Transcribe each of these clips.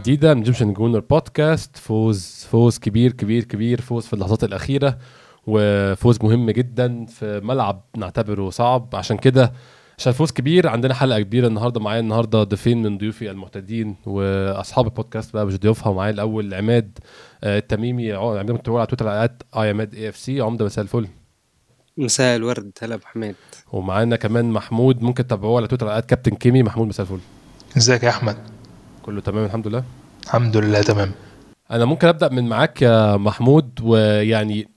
جديدة. من جمهورية Gooner Podcast فوز فوز كبير كبير كبير فوز في اللحظات الأخيرة وفوز مهم جدا في ملعب نعتبره صعب. عشان كده عشان فوز كبير عندنا حلقة كبيرة النهاردة معايا. النهاردة ضيفين من ضيوفي المعتادين وأصحاب البودكاست بقى مش ضيوفها. ومعايا الأول عماد آه، التميمي ع- عندنا متابعة على تويتر @ عماد AFC. عمدة مساء الفل. مساء الورد. هلا أبو حميد. ومعانا كمان محمود ممكن تتابعوه على تويتر at كابتن كيمي. محمود مساء الفل. ازيك يا أحمد؟ كله تمام الحمد لله؟ الحمد لله تمام. أنا ممكن أبدأ من معاك يا محمود ويعني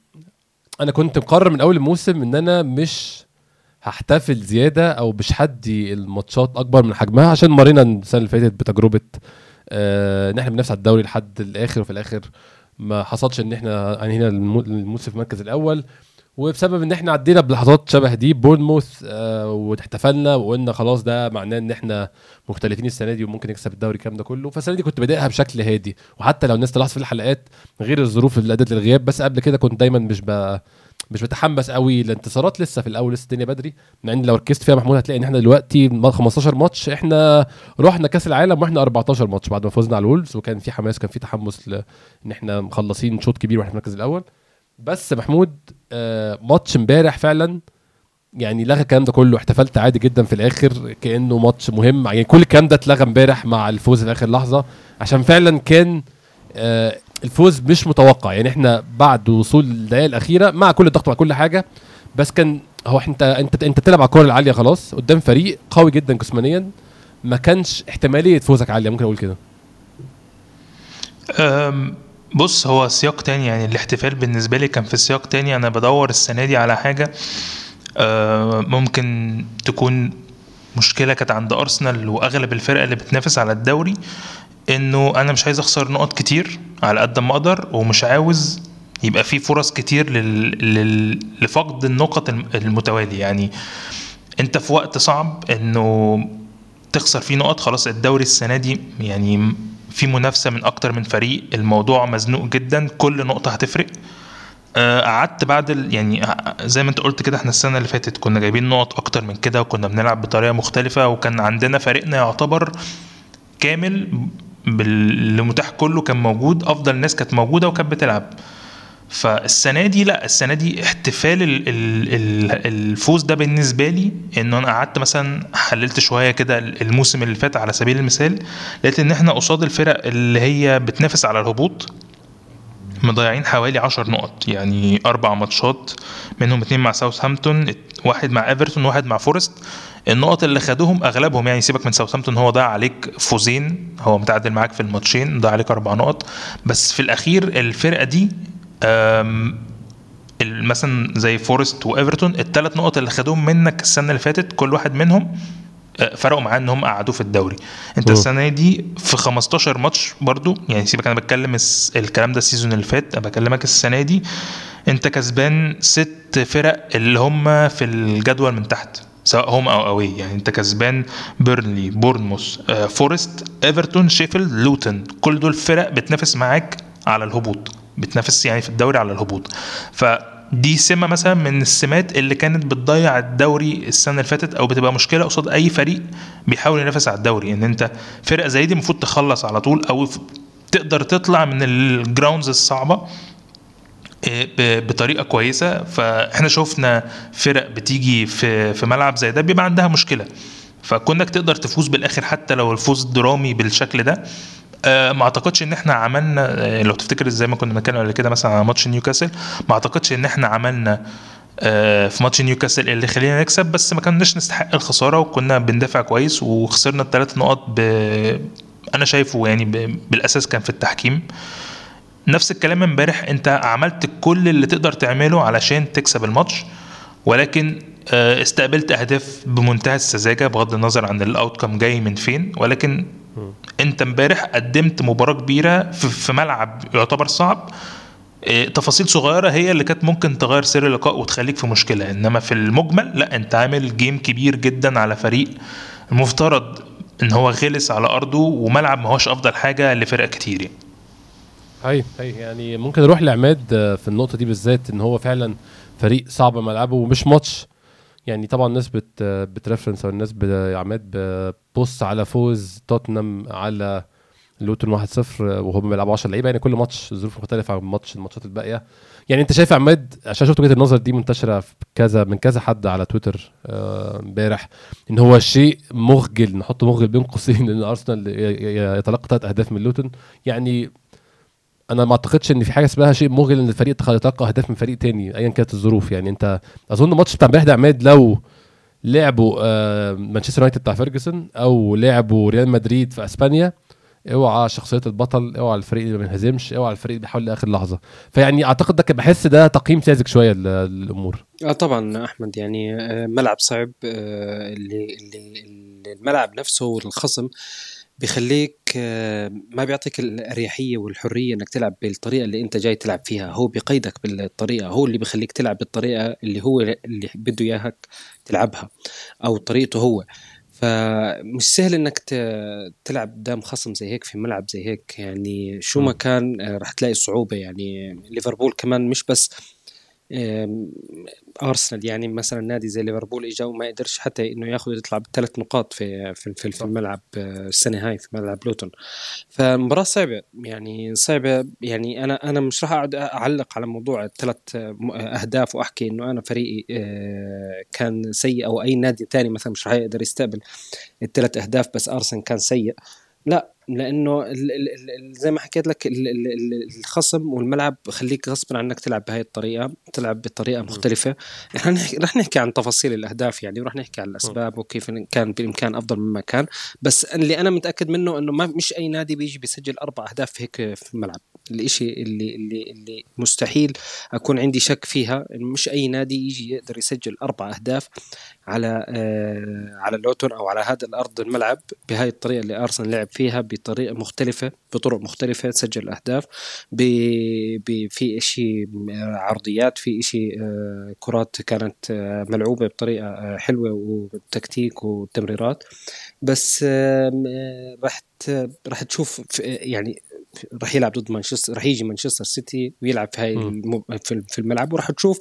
أنا كنت مقرر من أول الموسم إن أنا مش هحتفل زيادة أو مش هدي الماتشات أكبر من حجمها عشان مرينا السنة اللي فاتت بتجربة آه إن إحنا بننافس على الدوري لحد الآخر وفي الآخر ما حصلش إن إحنا أنهينا المو- الموسم في المركز الأول. وبسبب إن إحنا عدينا بلحظات شبه دي بورنموث آه واحتفلنا وقلنا خلاص ده معناه إن إحنا مختلفين السنة دي وممكن نكسب الدوري الكلام ده كله. فالسنة دي كنت بادئها بشكل هادي. وحتى لو الناس تلاحظ في الحلقات غير الظروف اللي أدت للغياب بس قبل كده كنت دايما مش ب... مش بتحمس قوي الانتصارات لسه في الأول لسه الدنيا بدري. مع إن لو ركزت فيها محمود هتلاقي إن إحنا دلوقتي م- 15 ماتش إحنا رحنا كأس العالم وإحنا 14 ماتش بعد ما فزنا على الولفز وكان في حماس كان في تحمس. إن إحنا مخلصين شوط كبير وإحنا في المركز الأول. بس محمود آه ماتش امبارح فعلا يعني لغى الكلام ده كله احتفلت عادي جدا في الآخر كأنه ماتش مهم. يعني كل الكلام ده اتلغى امبارح مع الفوز في آخر لحظة عشان فعلا كان آه الفوز مش متوقع. يعني إحنا بعد وصول الدقائق الأخيرة مع كل الضغط مع كل حاجة بس كان هو انت انت انت تلعب على الكوره العالية خلاص قدام فريق قوي جدا جسمانيا ما كانش احتمالية فوزك عالية. ممكن أقول كده. بص هو سياق تاني يعني الاحتفال بالنسبة لي كان في سياق تاني. أنا بدور السنة دي على حاجة أه، ممكن تكون مشكلة كانت عند أرسنال وأغلب الفرق اللي بتنافس على الدوري إنه أنا مش عايز أخسر نقط كتير على قد ما أقدر ومش عاوز يبقى في فرص كتير لل... لل... لفقد النقط الم- المتوالي يعني أنت في وقت صعب إنه تخسر فيه نقط خلاص الدوري السنة دي يعني في منافسة من أكتر من فريق الموضوع مزنوق جدا كل نقطة هتفرق. آه، قعدت بعد ال... يعني ع- زي ما انت قلت كده إحنا السنة اللي فاتت كنا جايبين نقط أكتر من كده وكنا بنلعب بطريقة مختلفة وكان عندنا فريقنا يعتبر كامل باللي متاح كله كان موجود أفضل ناس كانت موجودة وكانت بتلعب. فالسنة دي لا السنة دي احتفال ال ال ال الفوز ده بالنسبة لي إن أنا قعدت مثلا حللت شوية كده الموسم اللي فات على سبيل المثال لقيت إن إحنا قصاد الفرق اللي هي بتنافس على الهبوط مضيعين حوالي 10 نقط يعني أربع ماتشات منهم اتنين مع ساوثهامبتون واحد مع إيفرتون واحد مع فورست. النقط اللي خدوهم أغلبهم يعني سيبك من ساوثهامبتون هو ضيع عليك فوزين هو متعادل معاك في الماتشين ضيع عليك أربع نقط. بس في الأخير الفرقة دي مثلا زي فورست وإيفرتون الثلاث نقط اللي خدوهم منك السنة اللي فاتت كل واحد منهم آه، فرقوا معاه إن هم قعدوه في الدوري. أنت مم. السنة دي في 15 ماتش برضو يعني سيبك أنا بتكلم الكلام ده ال season اللي فات أنا بكلمك السنة دي أنت كسبان ست فرق اللي هم في الجدول من تحت سواء home أو away يعني أنت كسبان بيرنلي بورنموث فورست ايفرتون شيفيلد لوتن كل دول فرق بتنافس معاك على الهبوط. بتنافس يعني في الدوري على الهبوط. فدي سمة مثلا من السمات اللي كانت بتضيع الدوري السنة اللي فاتت أو بتبقى مشكلة قصاد أي فريق بيحاول ينافس على الدوري. إن أنت فرقة زي دي المفروض تخلص على طول أو تقدر تطلع من ال grounds الصعبة ب- بطريقة كويسة. فإحنا شفنا فرق بتيجي في في ملعب زي ده بيبقى عندها مشكلة. فكونك تقدر تفوز بالآخر حتى لو الفوز درامي بالشكل ده آه، ما اعتقدش ان إحنا عملنا آه، لو تفتكر زي ما كنا بنتكلم قبل كده مثلا على ماتش نيوكاسل ما اعتقدش ان إحنا عملنا آه، في ماتش نيوكاسل اللي خلينا نكسب بس ما كناش نستحق الخسارة وكنا بندافع كويس وخسرنا الثلاث نقط ب... أنا شايفه يعني ب... بالأساس كان في التحكيم. نفس الكلام امبارح انت عملت كل اللي تقدر تعمله علشان تكسب الماتش ولكن آه، استقبلت أهداف بمنتهى السذاجة بغض النظر عن الاوتكم جاي من فين ولكن انت امبارح قدمت مباراة كبيرة في ملعب يعتبر صعب. آه، تفاصيل صغيرة هي اللي كانت ممكن تغير سير اللقاء وتخليك في مشكلة. إنما في المجمل لا أنت عامل جيم كبير جدا على فريق المفترض إن هو غلس على أرضه وملعب ما هوش أفضل حاجة لفرق كتير يعني. هي هي يعني ممكن نروح لعماد آه، في النقطة دي بالذات إن هو فعلا فريق صعب ملعبه ومش ماتش. يعني طبعا الناس بت بترفرنس أو الناس عماد بتبص على فوز توتنهام على لوتون 1-0 وهم بيلعبوا 10 لعيبة. يعني كل ماتش ظروف مختلفة عن ماتش الماتشات الباقية. يعني أنت شايف يا عماد عشان شفت وجهة النظر دي منتشرة في كذا من كذا حد على تويتر آه، امبارح إن هو شيء مخجل نحط مخجل بين قوسين إن أرسنال يتلقى ثلاث أهداف من لوتون. يعني أنا ما أعتقدش إن في حاجة اسمها شيء مخجل ان الفريق يتلقى اهداف من فريق تاني ايا كانت الظروف يعني. أنت أظن الماتش بتاع امبارح ده عماد لو لعبوا آه، مانشستر يونايتد بتاع فيرجسون أو لعبوا ريال مدريد في إسبانيا اوعى شخصية البطل اوعى الفريق اللي ما بينهزمش اوعى الفريق اللي بيحاول لآخر لحظة. فيعني أعتقد ده بحس ده تقييم ساذج شوية لل- للأمور. آه طبعا أحمد يعني آه، ملعب صعب آه، اللي الملعب نفسه والخصم بيخليك آه، ما بيعطيك الأريحية والحرية إنك تلعب بالطريقة اللي أنت جاي تلعب فيها. هو بيقيدك بالطريقة هو اللي بيخليك تلعب بالطريقة اللي هو اللي بده اياك تلعبها أو طريقته هو. فمش سهل إنك تلعب قدام خصم زي هيك في ملعب زي هيك. يعني شو ما كان آه، رح تلاقي صعوبة. يعني ليفربول كمان مش بس أرسنال يعني مثلا نادي زي ليفربول اجا وما قدرش حتى إنه ياخذ يطلع بثلاث نقاط في في في, في الملعب آه، السنة هاي في ملعب لوتون. فمباراة صعبة يعني صعبة يعني أنا أنا مش راح أقعد أعلق على موضوع الثلاث أهداف وأحكي إنه أنا فريقي آه، كان سيء أو أي نادي تاني مثلا مش راح يقدر يستقبل الثلاث أهداف بس أرسنال كان سيء. لا لأنه ال- ال- ال- ال- زي ما حكيت لك ال- ال- ال- الخصم والملعب خليك غصبا عنك تلعب بهاي الطريقة تلعب بطريقة مختلفة. رح نحكي رح نحكي عن تفاصيل الأهداف يعني ورح نحكي عن الأسباب وكيف كان بالامكان أفضل مما كان. بس اللي أنا متأكد منه إنه ما مش أي نادي بيجي بيسجل أربع أهداف هيك في الملعب. الإشي اللي اللي اللي مستحيل أكون عندي شك فيها إنه مش أي نادي يجي يقدر يسجل أربع أهداف على آه على لوتون أو على هذا الأرض الملعب بهاي الطريقة اللي أرسنال لعب فيها بطريقة مختلفة بطرق مختلفة تسجل أهداف. في شيء عرضيات في شيء آه كرات كانت آه ملعوبة بطريقة آه حلوة وتكتيك وتمريرات بس آه راح. راح تشوف يعني راح يلعب ضد مانشستر راح يجي مانشستر سيتي ويلعب في هاي في الملعب وراح تشوف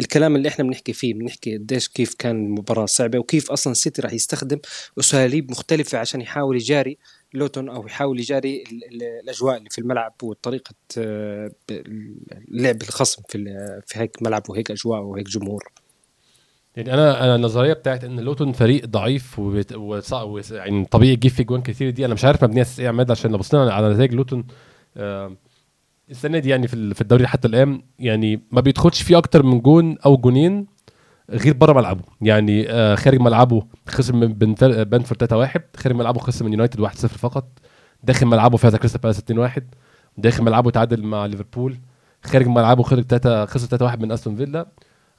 الكلام اللي إحنا بنحكي فيه بنحكي قديش كيف كان المباراة صعبة وكيف أصلا السيتي راح يستخدم أساليب مختلفة عشان يحاول يجاري لوتون أو يحاول يجاري ال- ال- الأجواء اللي في الملعب وطريقة آه، لعب الخصم في في هيك ملعب وهيك أجواء وهيك جمهور. يعني أنا أنا النظرية بتاعت إن لوتون فريق ضعيف وبت- وصع- وس- يعني طبيعي يجيب في جوان كتير دي أنا مش عارف مبنية إيه عماد عشان لو بصينا على نتائج لوتون السنة دي يعني في الدوري حتى الآن يعني ما بيدخلش فيه أكتر من جون أو جونين. غير بره ملعبه. يعني آه، خارج ملعبه خسر من برينتفورد 3-1 خارج ملعبه خسر من يونايتد 1-0 فقط. داخل ملعبه فاز كريستال بالاس 2-1 داخل ملعبه تعادل مع ليفربول. خارج ملعبه خسر 3 خسر 3-1 من أستون فيلا.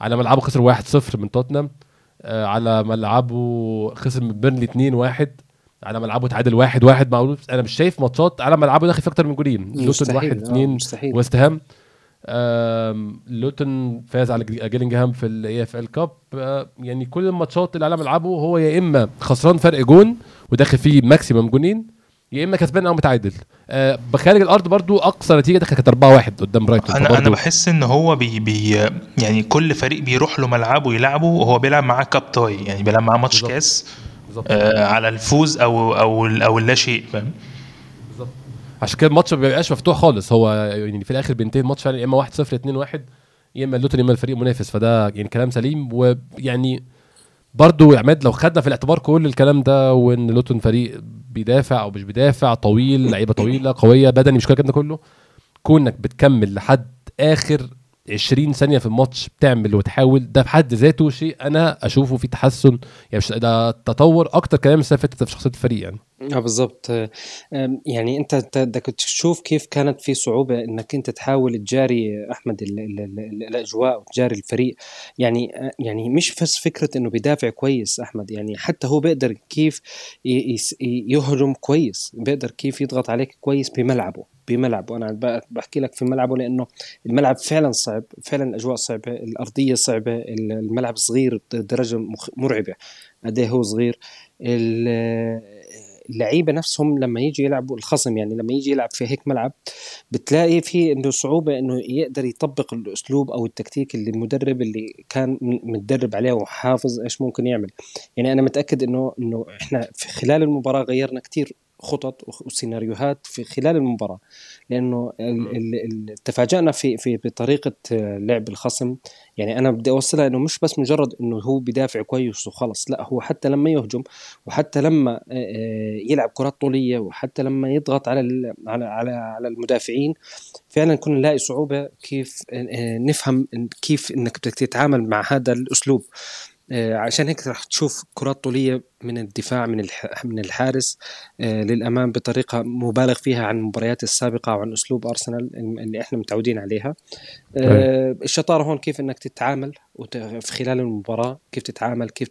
على ملعبه خسر 1-0 من توتنهام. آه، على ملعبه خسر من بيرنلي 2-1 على ملعبه تعادل 1-1 مع وولفز. أنا مش شايف ماتشات على ملعبه داخل في أكتر من جولين. لوتون مستحيل 1 آه، 2 مستحيل. ويست هام. آم، لوتون فاز على جيلينغهام في ال EFL Cup يعني كل الماتشات اللي على ملعبه هو يا إما خسران فرق جون وداخل فيه maximum جونين يا إما كسبان أو متعادل. آه، بخارج الأرض برضو أقصى نتيجة دخل كانت 4-1 قدام برايتون أنا أنا بحس إن هو بي بي يعني كل فريق بيروح له ملعبه يلعبه وهو بيلعب معاه cup tie يعني بيلعب معاه ماتش. كاس آه على الفوز أو أو أو اللا شيء فاهم؟ عشان كده الماتش ما بيبقاش مفتوح خالص. هو يعني في الآخر بينتهي الماتش فعلا يا إما 1 0 2 1 يا إما اللوتون يا إما الفريق منافس. فده يعني كلام سليم. ويعني برضو يا عماد لو خدنا في الاعتبار كل الكلام ده وإن لوتون فريق بيدافع أو مش بيدافع طويل لعيبة طويلة قوية بدني مش كل الكلام ده كله كونك بتكمل لحد آخر 20 ثانية في الماتش بتعمل وتحاول. ده بحد ذاته شيء أنا أشوفه فيه تحسن. يعني مش ده تطور أكتر كلام السنة فاتت في شخصية الفريق يعني. آه بالضبط. أم، يعني أنت بدك تشوف كيف كانت في صعوبة إنك أنت تحاول تجاري أحمد ال ال ال الأجواء وتجاري الفريق. يعني يعني مش بس فكرة إنه بيدافع كويس أحمد يعني حتى هو بيقدر كيف يهجم كويس بيقدر كيف يضغط عليك كويس بملعبه. بملعبه أنا بحكي لك في ملعبه لأنه الملعب فعلا صعب فعلا الاجواء صعبة الأرضية صعبة الملعب صغير بدرجه مرعبة. قد إيه هو صغير؟ ال- اللعيبة نفسهم لما يجي يلعبوا الخصم يعني لما يجي يلعب في هيك ملعب بتلاقي في انه صعوبة إنه يقدر يطبق الأسلوب أو التكتيك اللي المدرب اللي كان متدرب عليه وحافظ إيش ممكن يعمل. يعني أنا متأكد انه إنه إحنا في خلال المباراة غيرنا كتير. خطط وسيناريوهات في خلال المباراة. لأنه تفاجأنا في في بطريقة لعب الخصم. يعني أنا بدي أوصلها إنه مش بس مجرد إنه هو بيدافع كويس وخلص لا هو حتى لما يهجم وحتى لما آه، آه، يلعب كرات طولية وحتى لما يضغط على على على على المدافعين فعلا كنا نلاقي صعوبة كيف آه، نفهم كيف إنك بدك تتعامل مع هذا الأسلوب. عشان هيك رح تشوف كرات طولية من الدفاع من من الحارس آه، للأمام بطريقة مبالغ فيها عن المباريات السابقة وعن أسلوب أرسنال اللي إحنا متعودين عليها. آه، الشطارة هون كيف إنك تتعامل في خلال المباراة كيف تتعامل كيف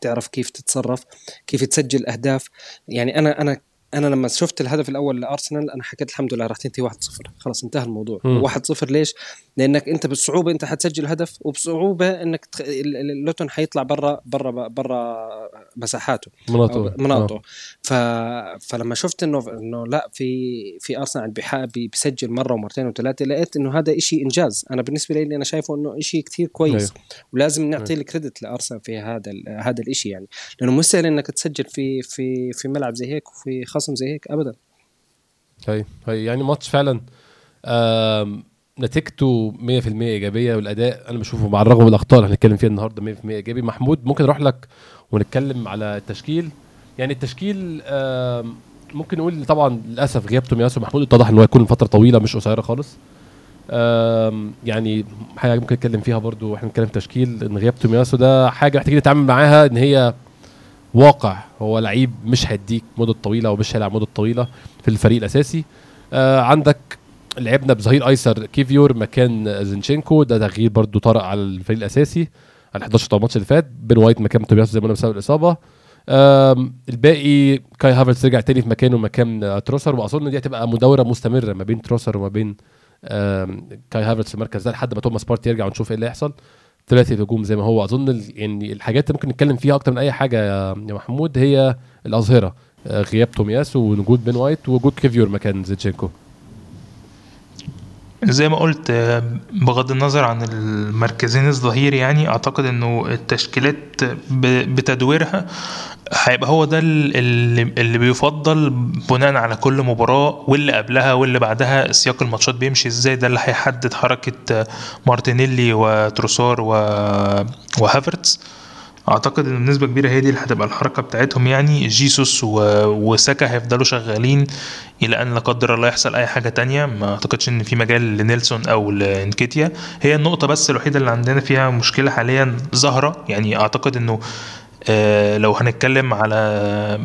تعرف كيف تتصرف كيف تسجل أهداف. يعني أنا أنا أنا لما شفت الهدف الأول لأرسنال أنا حكيت الحمد لله راح تنتهي 1-0 خلاص انتهى الموضوع. مم. 1-0 ليش؟ لأنك أنت بالصعوبه أنت حتسجل هدف وبصعوبة أنك تخ... ال- ال- اللوتون حيطلع برا برا برا مساحاته. مناطق أو مناطقه. ف... فلما شفت إنه إنه لا في في ارسنال بي- بيسجل مرة ومرتين وثلاثة لقيت إنه هذا إشي إنجاز. أنا بالنسبة لي أنا شايفه إنه إشي كتير كويس. أيوه. ولازم نعطي ال credit لأرسنال في هذا ال- هذا الإشي يعني. لأنه مش سهل إنك تسجل في في في ملعب زي هيك وفي خصم زي هيك ابدا. هي هي يعني ماتش فعلا نتيجته 100% إيجابية والأداء أنا بشوفه مع الرغم من الأخطاء اللي هنتكلم فيها النهارده 100% إيجابي. محمود ممكن أروح لك ونتكلم على التشكيل؟ يعني التشكيل ممكن نقول طبعا للأسف غياب تومياسو محمود اتضح إن هو هيكون فترة طويلة مش قصيرة خالص. يعني حاجة ممكن نتكلم فيها برضو وإحنا بنتكلم تشكيل إن غياب تومياسو ده حاجة محتاجين نتعامل معاها إن هي واقع. هو لعيب مش هيديك مدة طويلة ومش هيلعب مدة طويلة في الفريق الأساسي. آه عندك لعبنا بظهير أيسر كيفيور مكان زينتشينكو ده تغيير برضو طرأ على الفريق الأساسي. على 11 بتاع الماتش اللي فات بين وايت مكان تومياسو زي ما قلنا بسبب الإصابة. الباقي كاي هافرتس رجع تاني في مكانه مكان آه، تروسار. وأظن دي هتبقى مداوره مستمرة ما بين تروسار وما بين كاي هافرتس في المركز ده لحد ما توماس بارتي يرجع ونشوف إيه اللي هيحصل. ثلاثي الهجوم زي ما هو. أظن يعني الحاجات اللي ممكن نتكلم فيها أكتر من أي حاجة يا محمود هي الأظهرة آه، غياب تومياسو ووجود بين وايت ووجود كيفيور مكان زينتشينكو. زي ما قلت بغض النظر عن المركزين الظهير يعني أعتقد إنه التشكيلات بتدويرها هيبقى هو ده ال- اللي, بيفضل بناء على كل مباراة واللي قبلها واللي بعدها سياق الماتشات بيمشي إزاي. ده اللي هيحدد حركة آه، مارتينيلي وتروسار و- وهافرتز أعتقد إن بنسبة كبيرة هي دي اللي هتبقى الحركة بتاعتهم. يعني جيسوس و... وساكا هيفضلوا شغالين إلى أن لا قدر الله يحصل أي حاجة تانية. ما أعتقدش إن في مجال لنيلسون أو لإنكيتيا. هي النقطة بس الوحيدة اللي عندنا فيها مشكلة حاليا ظاهرة. يعني أعتقد إنه آه لو هنتكلم على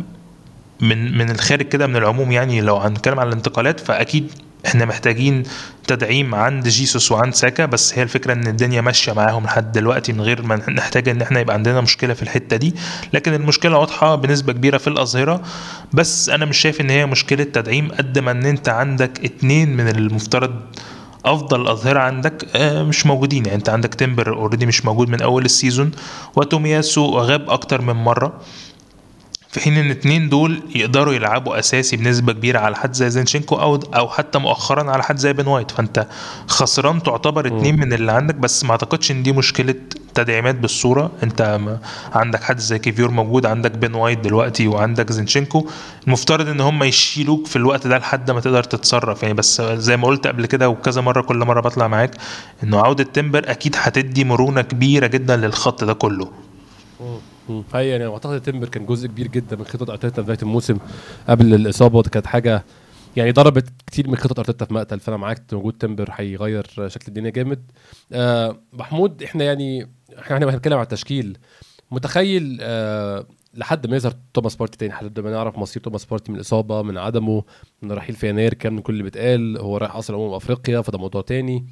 من من الخارج كده من العموم يعني لو هنتكلم على الانتقالات فأكيد إحنا محتاجين تدعيم عند جيسوس وعند ساكا بس هي الفكرة إن الدنيا ماشية معاهم لحد دلوقتي من غير ما نحتاج إن إحنا يبقى عندنا مشكلة في الحتة دي. لكن المشكلة واضحة بنسبة كبيرة في الأظهرة بس أنا مش شايف إن هي مشكلة تدعيم قد ما إن أنت عندك اتنين من المفترض أفضل أظهرة عندك آه، مش موجودين. يعني أنت عندك تمبر already مش موجود من أول ال season وتومياسو غاب أكتر من مرة. في حين إن اتنين دول يقدروا يلعبوا أساسي بنسبة كبيرة على حد زي زينتشينكو أو أو حتى مؤخرا على حد زي بن وايت. فأنت خسران تعتبر اتنين من اللي عندك بس ما أعتقدش إن دي مشكلة تدعيمات بالصورة. أنت عندك حد زي كيفيور موجود عندك بن وايت دلوقتي وعندك زينتشينكو. المفترض إن هم يشيلوك في الوقت ده لحد ما تقدر تتصرف. يعني بس زي ما قلت قبل كده وكذا مرة كل مرة بطلع معاك إنه عودة تمبر أكيد هتدي مرونة كبيرة جدا للخط ده كله. هي يعني أعتقد تمبر كان جزء كبير جدا من خطط أرتيتا بداية الموسم قبل الإصابة. كانت حاجة يعني ضربت كتير من خطط أرتيتا في مقتل فأنا معاك وجود تمبر هيغير شكل الدنيا جامد. آه محمود إحنا يعني إحنا إحنا بنتكلم على التشكيل. متخيل آه لحد ما يظهر توماس بارتي تاني لحد ما نعرف مصير توماس بارتي من الإصابة من عدمه من رحيل في يناير كان من كل اللي بيتقال. هو رايح أصلا أمم أفريقيا فده موضوع تاني.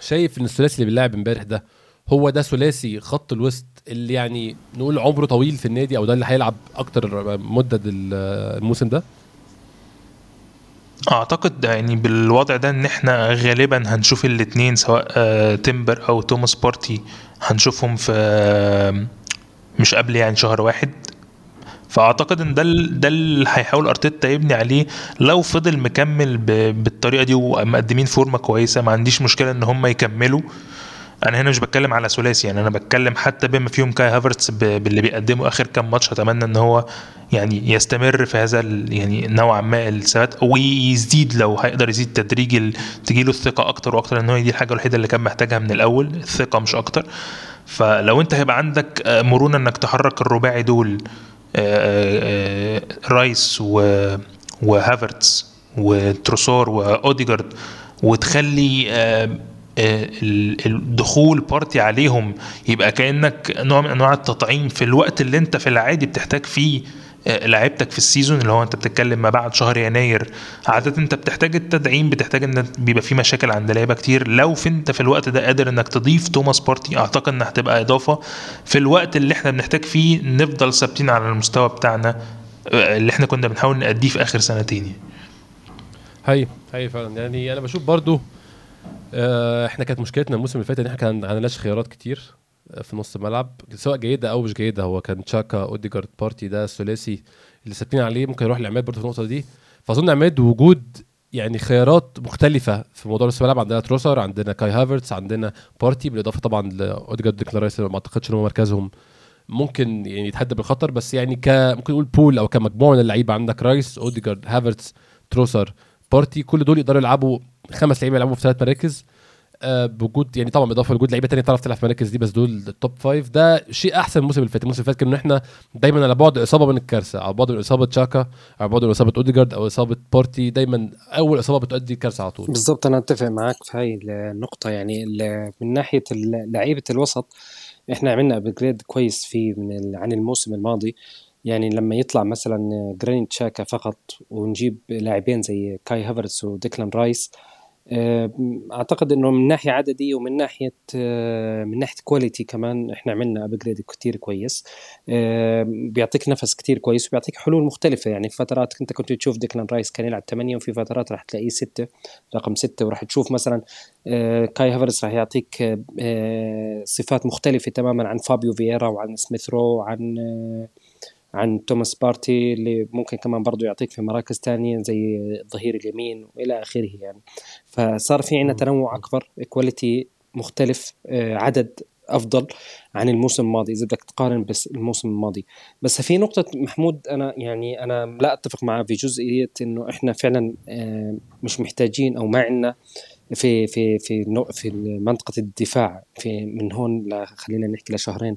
شايف إن الثلاثي اللي بيلعب امبارح ده هو ده ثلاثي خط الوسط اللي يعني نقول عمره طويل في النادي أو ده اللي هيلعب أكتر مدة الموسم ده؟ أعتقد يعني بالوضع ده إن إحنا غالبا هنشوف الاثنين سواء آه، تمبر أو توماس بارتي هنشوفهم في آه، مش قبل يعني شهر واحد. فأعتقد إن ده ده اللي هيحاول أرتيتا يبني عليه. لو فضل مكمل بالطريقة دي ومقدمين فورمة كويسة ما عنديش مشكلة إن هم يكملوا. أنا هنا مش بتكلم على ثلاثي يعني أنا بتكلم حتى بما فيهم كاي هافرتس باللي بيقدمه آخر كام ماتش أتمنى إن هو يعني يستمر في هذا يعني نوعا ما الثبات ويزيد لو هيقدر يزيد تدريج تجيله الثقة أكتر وأكتر لأن هو دي الحاجة الوحيدة اللي كان محتاجها من الأول الثقة مش أكتر. فلو أنت هيبقى عندك مرونة إنك تحرك الرباعي دول آه، آه، رايس وهافرتس وتروسار وأوديجارد وتخلي آه، الدخول بارتي عليهم يبقى كأنك نوع من أنواع التطعيم في الوقت اللي أنت في العادي بتحتاج فيه آه، لعيبتك في ال season اللي هو أنت بتتكلم ما بعد شهر يناير. عادة أنت بتحتاج التدعيم بتحتاج إن بيبقى في مشاكل عند لعيبة كتير. لو في أنت في الوقت ده قادر إنك تضيف توماس بارتي أعتقد انها هتبقى إضافة. في الوقت اللي إحنا بنحتاج فيه نفضل ثابتين على المستوى بتاعنا آه، اللي إحنا كنا بنحاول نأديه في آخر سنتين هي هي فعلا. يعني أنا بشوف برضو آه، إحنا كانت مشكلتنا الموسم اللي فات إن إحنا كان عندناش خيارات كتير آه، في نص الملعب سواء جيدة أو مش جيدة. هو كان تشاكا أوديجارد بارتي ده الثلاثي اللي ثابتين عليه ممكن يروح لعماد برضه في النقطة دي. فأظن عماد وجود يعني خيارات مختلفة في موضوع نص الملعب. عندنا تروسار عندنا كاي هافرتس عندنا بارتي بالإضافة طبعا لأوديجارد ديكلان رايس ما أعتقدش إن هو مركزهم. ممكن يعني يتحدى بالخطر بس يعني ك ممكن نقول pool أو كمجموعة من اللعيبة. عندك رايس أوديجارد هافرتس تروسار بارتي كل دول يقدروا يلعبوا خمس لعيبه يلعبوا في ثلاث مراكز آه بوجود يعني طبعا بالاضافة لوجود لعيبة تانية تعرف تلعب في المراكز دي بس دول ال top five ده شيء أحسن الموسم اللي فات. الموسم اللي فات كان إحنا دايما على بعد إصابة من الكارثة على بعد إصابة تشاكا على بعد إصابة أوديجارد أو إصابة بارتي دايما أول إصابة بتؤدي الكارثة على طول. بالضبط أنا أتفق معاك في هاي النقطة. يعني من ناحية لعيبة الوسط إحنا عملنا upgrade كويس فيه من عن الموسم الماضي. يعني لما يطلع مثلا جرانيت شاكا فقط ونجيب لاعبين زي كاي هافرتس وديكلان رايس آه، أعتقد إنه من ناحية عدديه ومن ناحية آه، من ناحية quality كمان إحنا عملنا upgrade كتير كويس. آه، بيعطيك نفس كتير كويس وبيعطيك حلول مختلفة. يعني في فترات انت كنت تشوف ديكلان رايس كان يلعب 8 وفي فترات راح تلاقيه 6 رقم 6 وراح تشوف مثلا كاي هافرتس راح يعطيك صفات مختلفة تماما عن فابيو فييرا وعن سميث رو وعن عن توماس بارتي اللي ممكن كمان برضه يعطيك في مراكز تانية زي الظهير اليمين وإلى آخره يعني. فصار في عندنا تنوع أكبر quality مختلف آه، عدد أفضل عن الموسم الماضي إذا بدك تقارن بس الموسم الماضي. بس في نقطة محمود أنا يعني أنا لا أتفق معه في جزئية إنه إحنا فعلا آه، مش محتاجين أو ما عندنا في في في في منطقة الدفاع في من هون خلينا نحكي لشهرين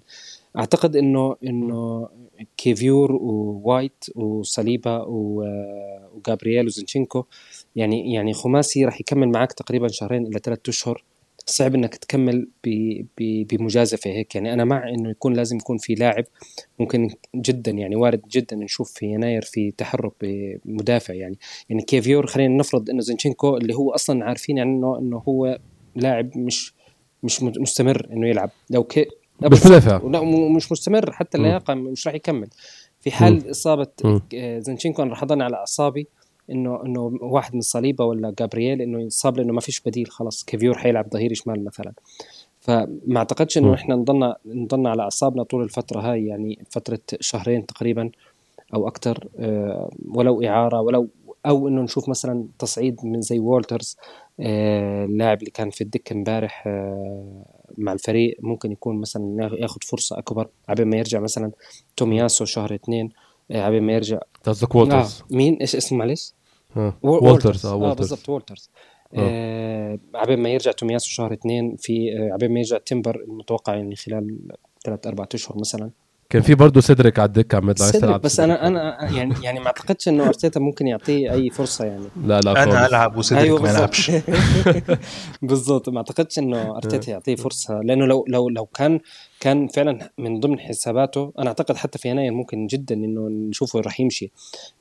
أعتقد إنه إنه كيفيور ووايت وصليبا وجابرييل وزنشينكو يعني يعني خماسي راح يكمل معك تقريبا شهرين إلى ثلاثة أشهر. صعب إنك تكمل بمجازفة هيك. يعني أنا مع إنه يكون لازم يكون في لاعب ممكن جدا يعني وارد جدا نشوف في يناير في تحرك بمدافع. يعني يعني كيفيور خلينا نفرض إنه زنشينكو اللي هو أصلا عارفين عنه إنه هو لاعب مش مش مستمر إنه يلعب. لو مش مدافع لا مش مستمر. حتى اللياقة مش راح يكمل. في حال م. إصابة آه، زنشينكو أنا راح اضل على أعصابي إنه إنه واحد من صليبة ولا جابرييل إنه يصاب لأنه ما فيش بديل خلاص. كيفيور حيلعب ظهير شمال مثلا. فما أعتقدش إنه إحنا نضلنا نضلنا على أعصابنا طول الفترة هاي يعني فترة شهرين تقريبا أو أكثر آه، ولو إعارة ولو أو إنه نشوف مثلا تصعيد من زي وولترز. اللاعب اللي كان في الدكة امبارح مع الفريق ممكن يكون مثلا ياخذ فرصة أكبر عبين ما يرجع مثلا تومياسو شهر اثنين آه، عبين ما يرجع قصدك وولترز آه. مين إيش اسمه معلش؟ آه. وولترز آه بالضبط وولترز آه. عبين ما يرجع تومياسو شهر اثنين في آه عبين ما يرجع تمبر المتوقع يعني خلال ثلاث أربع أشهر مثلا كان في برضه سيدريك على الدكة عماد لو عايز تلعب بس سيدريك. أنا أنا يعني يعني ما أعتقدش إنه أرتيتا ممكن يعطيه أي فرصة يعني لا لا أنا. ألعب وسيدريك ما بالضبط. يلعبش بالضبط ما أعتقدش إنه أرتيتا يعطيه فرصة لأنه لو لو لو كان كان فعلا من ضمن حساباته أنا أعتقد حتى في يناير ممكن جدا إنه نشوفه راح يمشي.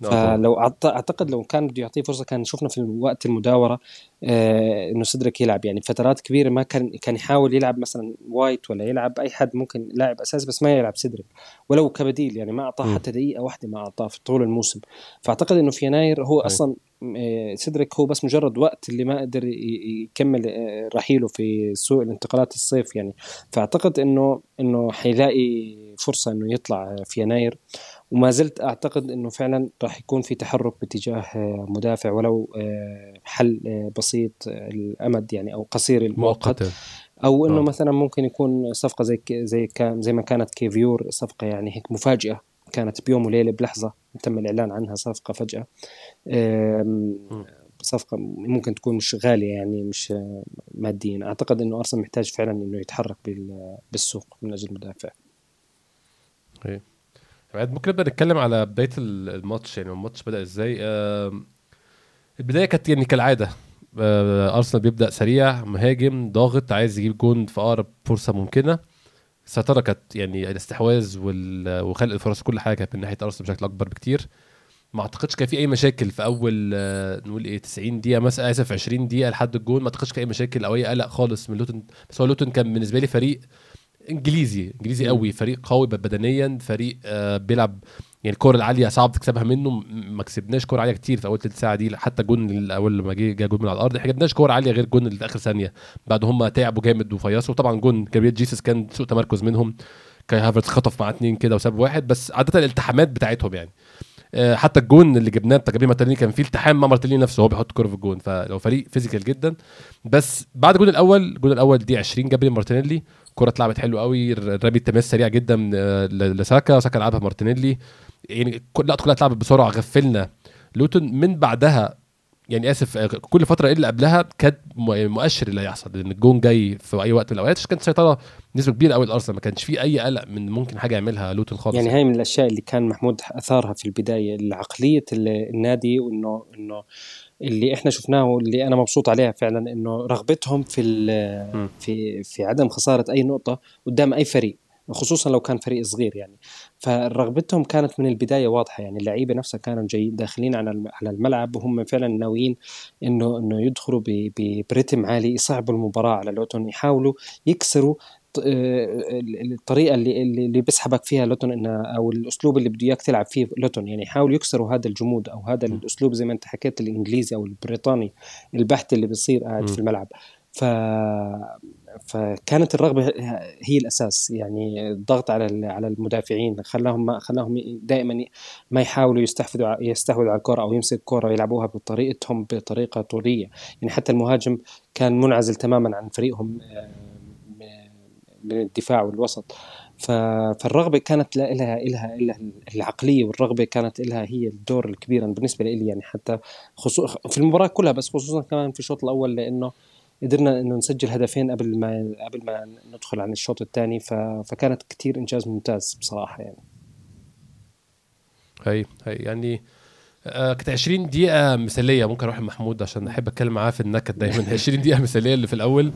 فلو أعتقد لو كان بده يعطيه فرصة كان شفنا في وقت المداورة آه إنه سيدريك يلعب. يعني فترات كبيرة ما كان كان يحاول يلعب مثلا وايت ولا يلعب أي حد ممكن لاعب أساسي بس ما يلعب سيدريك ولو كبديل. يعني ما أعطاه. حتى دقيقة واحدة ما أعطاه في طول الموسم. فأعتقد إنه في يناير هو. أصلا آه، سيدريك هو بس مجرد وقت اللي ما قدر يكمل آه، رحيله في سوق الانتقالات الصيف يعني. فأعتقد إنه إنه حيلاقي فرصة إنه يطلع في يناير. وما زلت أعتقد إنه فعلا راح يكون في تحرك باتجاه آه، مدافع ولو آه، حل آه، بسيط الأمد يعني أو قصير المؤقت. أو إنه آه. مثلا ممكن يكون صفقة زي زي كان زي ما كانت كيفيور صفقة يعني هيك مفاجئه كانت بيوم وليلة بلحظة تم الإعلان عنها صفقة فجأة. صفقة ممكن تكون مش غالية يعني مش ماديا. أعتقد إنه أرسنال محتاج فعلا إنه يتحرك بال- بالسوق من أجل مدافع بعد ممكن نبدأ نتكلم على بداية ال- الماتش يعني الماتش بدأ إزاي؟ البداية كانت يعني كالعادة. آه، أرسنال بيبدأ سريع مهاجم ضاغط عايز يجيب جون في أقرب فرصة ممكنة. السيطره كانت يعني الاستحواذ وخلق الفرص كل حاجة كانت من ناحية أرسنال بشكل أكبر بكتير. ما أعتقدش كان في أي مشاكل في أول آه، نقول إيه 90 دقيقة مثلا آسف 20 دقيقة لحد الجون. ما أعتقدش كان أي مشاكل أو أي قلق خالص من لوتن. بس هو لوتن كان بالنسبة لي فريق إنجليزي إنجليزي قوي فريق قوي بدنيا فريق آه بيلعب يعني الكور العالية صعب تكسبها منه ما كسبناش كور عالية كتير في أول ثلث ساعة دي حتى الجون الأول لما جه جه جون من على الأرض إحنا جبناش كور عالية غير الجون اللي في آخر ثانية بعد هم تعبوا جامد وفيصوا طبعا جون جابريل جيسس كان سوء تمركز منهم كاي هافرتز خطف معاه اتنين كده وساب واحد بس عادة الالتحامات بتاعتهم يعني. آه، حتى الجون اللي جبناه بتاع جابريل مارتينيلي كان فيه التحام مع مارتينيلي نفسه هو بيحط كورة في الجون فهو فريق physical جدا. بس بعد الجون الأول الجون الأول دي 20 جابريل مارتينيلي كرة اتلعبت حلو قوي. الرمي التماس سريع جدا آه، لساكا. ساكا لعبها مارتينيلي. يعني كل اللقطه كلها اتلعبت بسرعة غفلنا. لوتون من بعدها يعني آسف آه، كل فترة اللي قبلها كانت م- مؤشر اللي هيحصل لأن الجون جاي في أي وقت من الأوقات. كانت سيطرة نسبة كبيرة قوي الارسنال ما كانش في أي قلق من ممكن حاجة يعملها لوتون خالص. يعني هاي من الأشياء اللي كان محمود أثارها في البداية عقليه النادي وانه إنه اللي إحنا شفناه واللي أنا مبسوط عليها فعلا إنه رغبتهم في. في في عدم خسارة أي نقطة قدام أي فريق خصوصا لو كان فريق صغير يعني فرغبتهم كانت من البداية واضحة يعني اللعيبة نفسها كانوا جاي داخلين على على الملعب وهم فعلا ناويين إنه إنه يدخلوا برتم عالي يصعبوا المباراة على لوتون يحاولوا يكسروا الطريقة اللي اللي بيسحبك فيها لوتون إنها أو الأسلوب اللي بده إياك تلعب فيه لوتون يعني يحاولوا يكسروا هذا الجمود أو هذا. الأسلوب زي ما أنت حكيت الإنجليزي أو البريطاني البحت اللي بيصير قاعد. في الملعب ف فكانت الرغبة هي الأساس يعني الضغط على ال- على المدافعين خلاهم ما خلاهم دائما ما يحاولوا يستحوذوا ع- يستحوذوا على الكرة أو يمسك الكرة ويلعبوها بطريقتهم بطريقة طولية يعني حتى المهاجم كان منعزل تماما عن فريقهم من الدفاع والوسط فالرغبة كانت لها لها العقلية والرغبة كانت لها هي الدور الكبير بالنسبة لي يعني حتى خصوصا في المباراة كلها بس خصوصا كمان في الشوط الأول لأنه قدرنا إنه نسجل هدفين قبل ما قبل ما ندخل عن الشوط الثاني. فكانت كتير إنجاز ممتاز بصراحة يعني. هي هي يعني آه كانت 20 دقيقة مثالية. ممكن أروح لمحمود عشان أحب أتكلم معاه في النكد دايما. 20 دقيقة مثالية اللي في الأول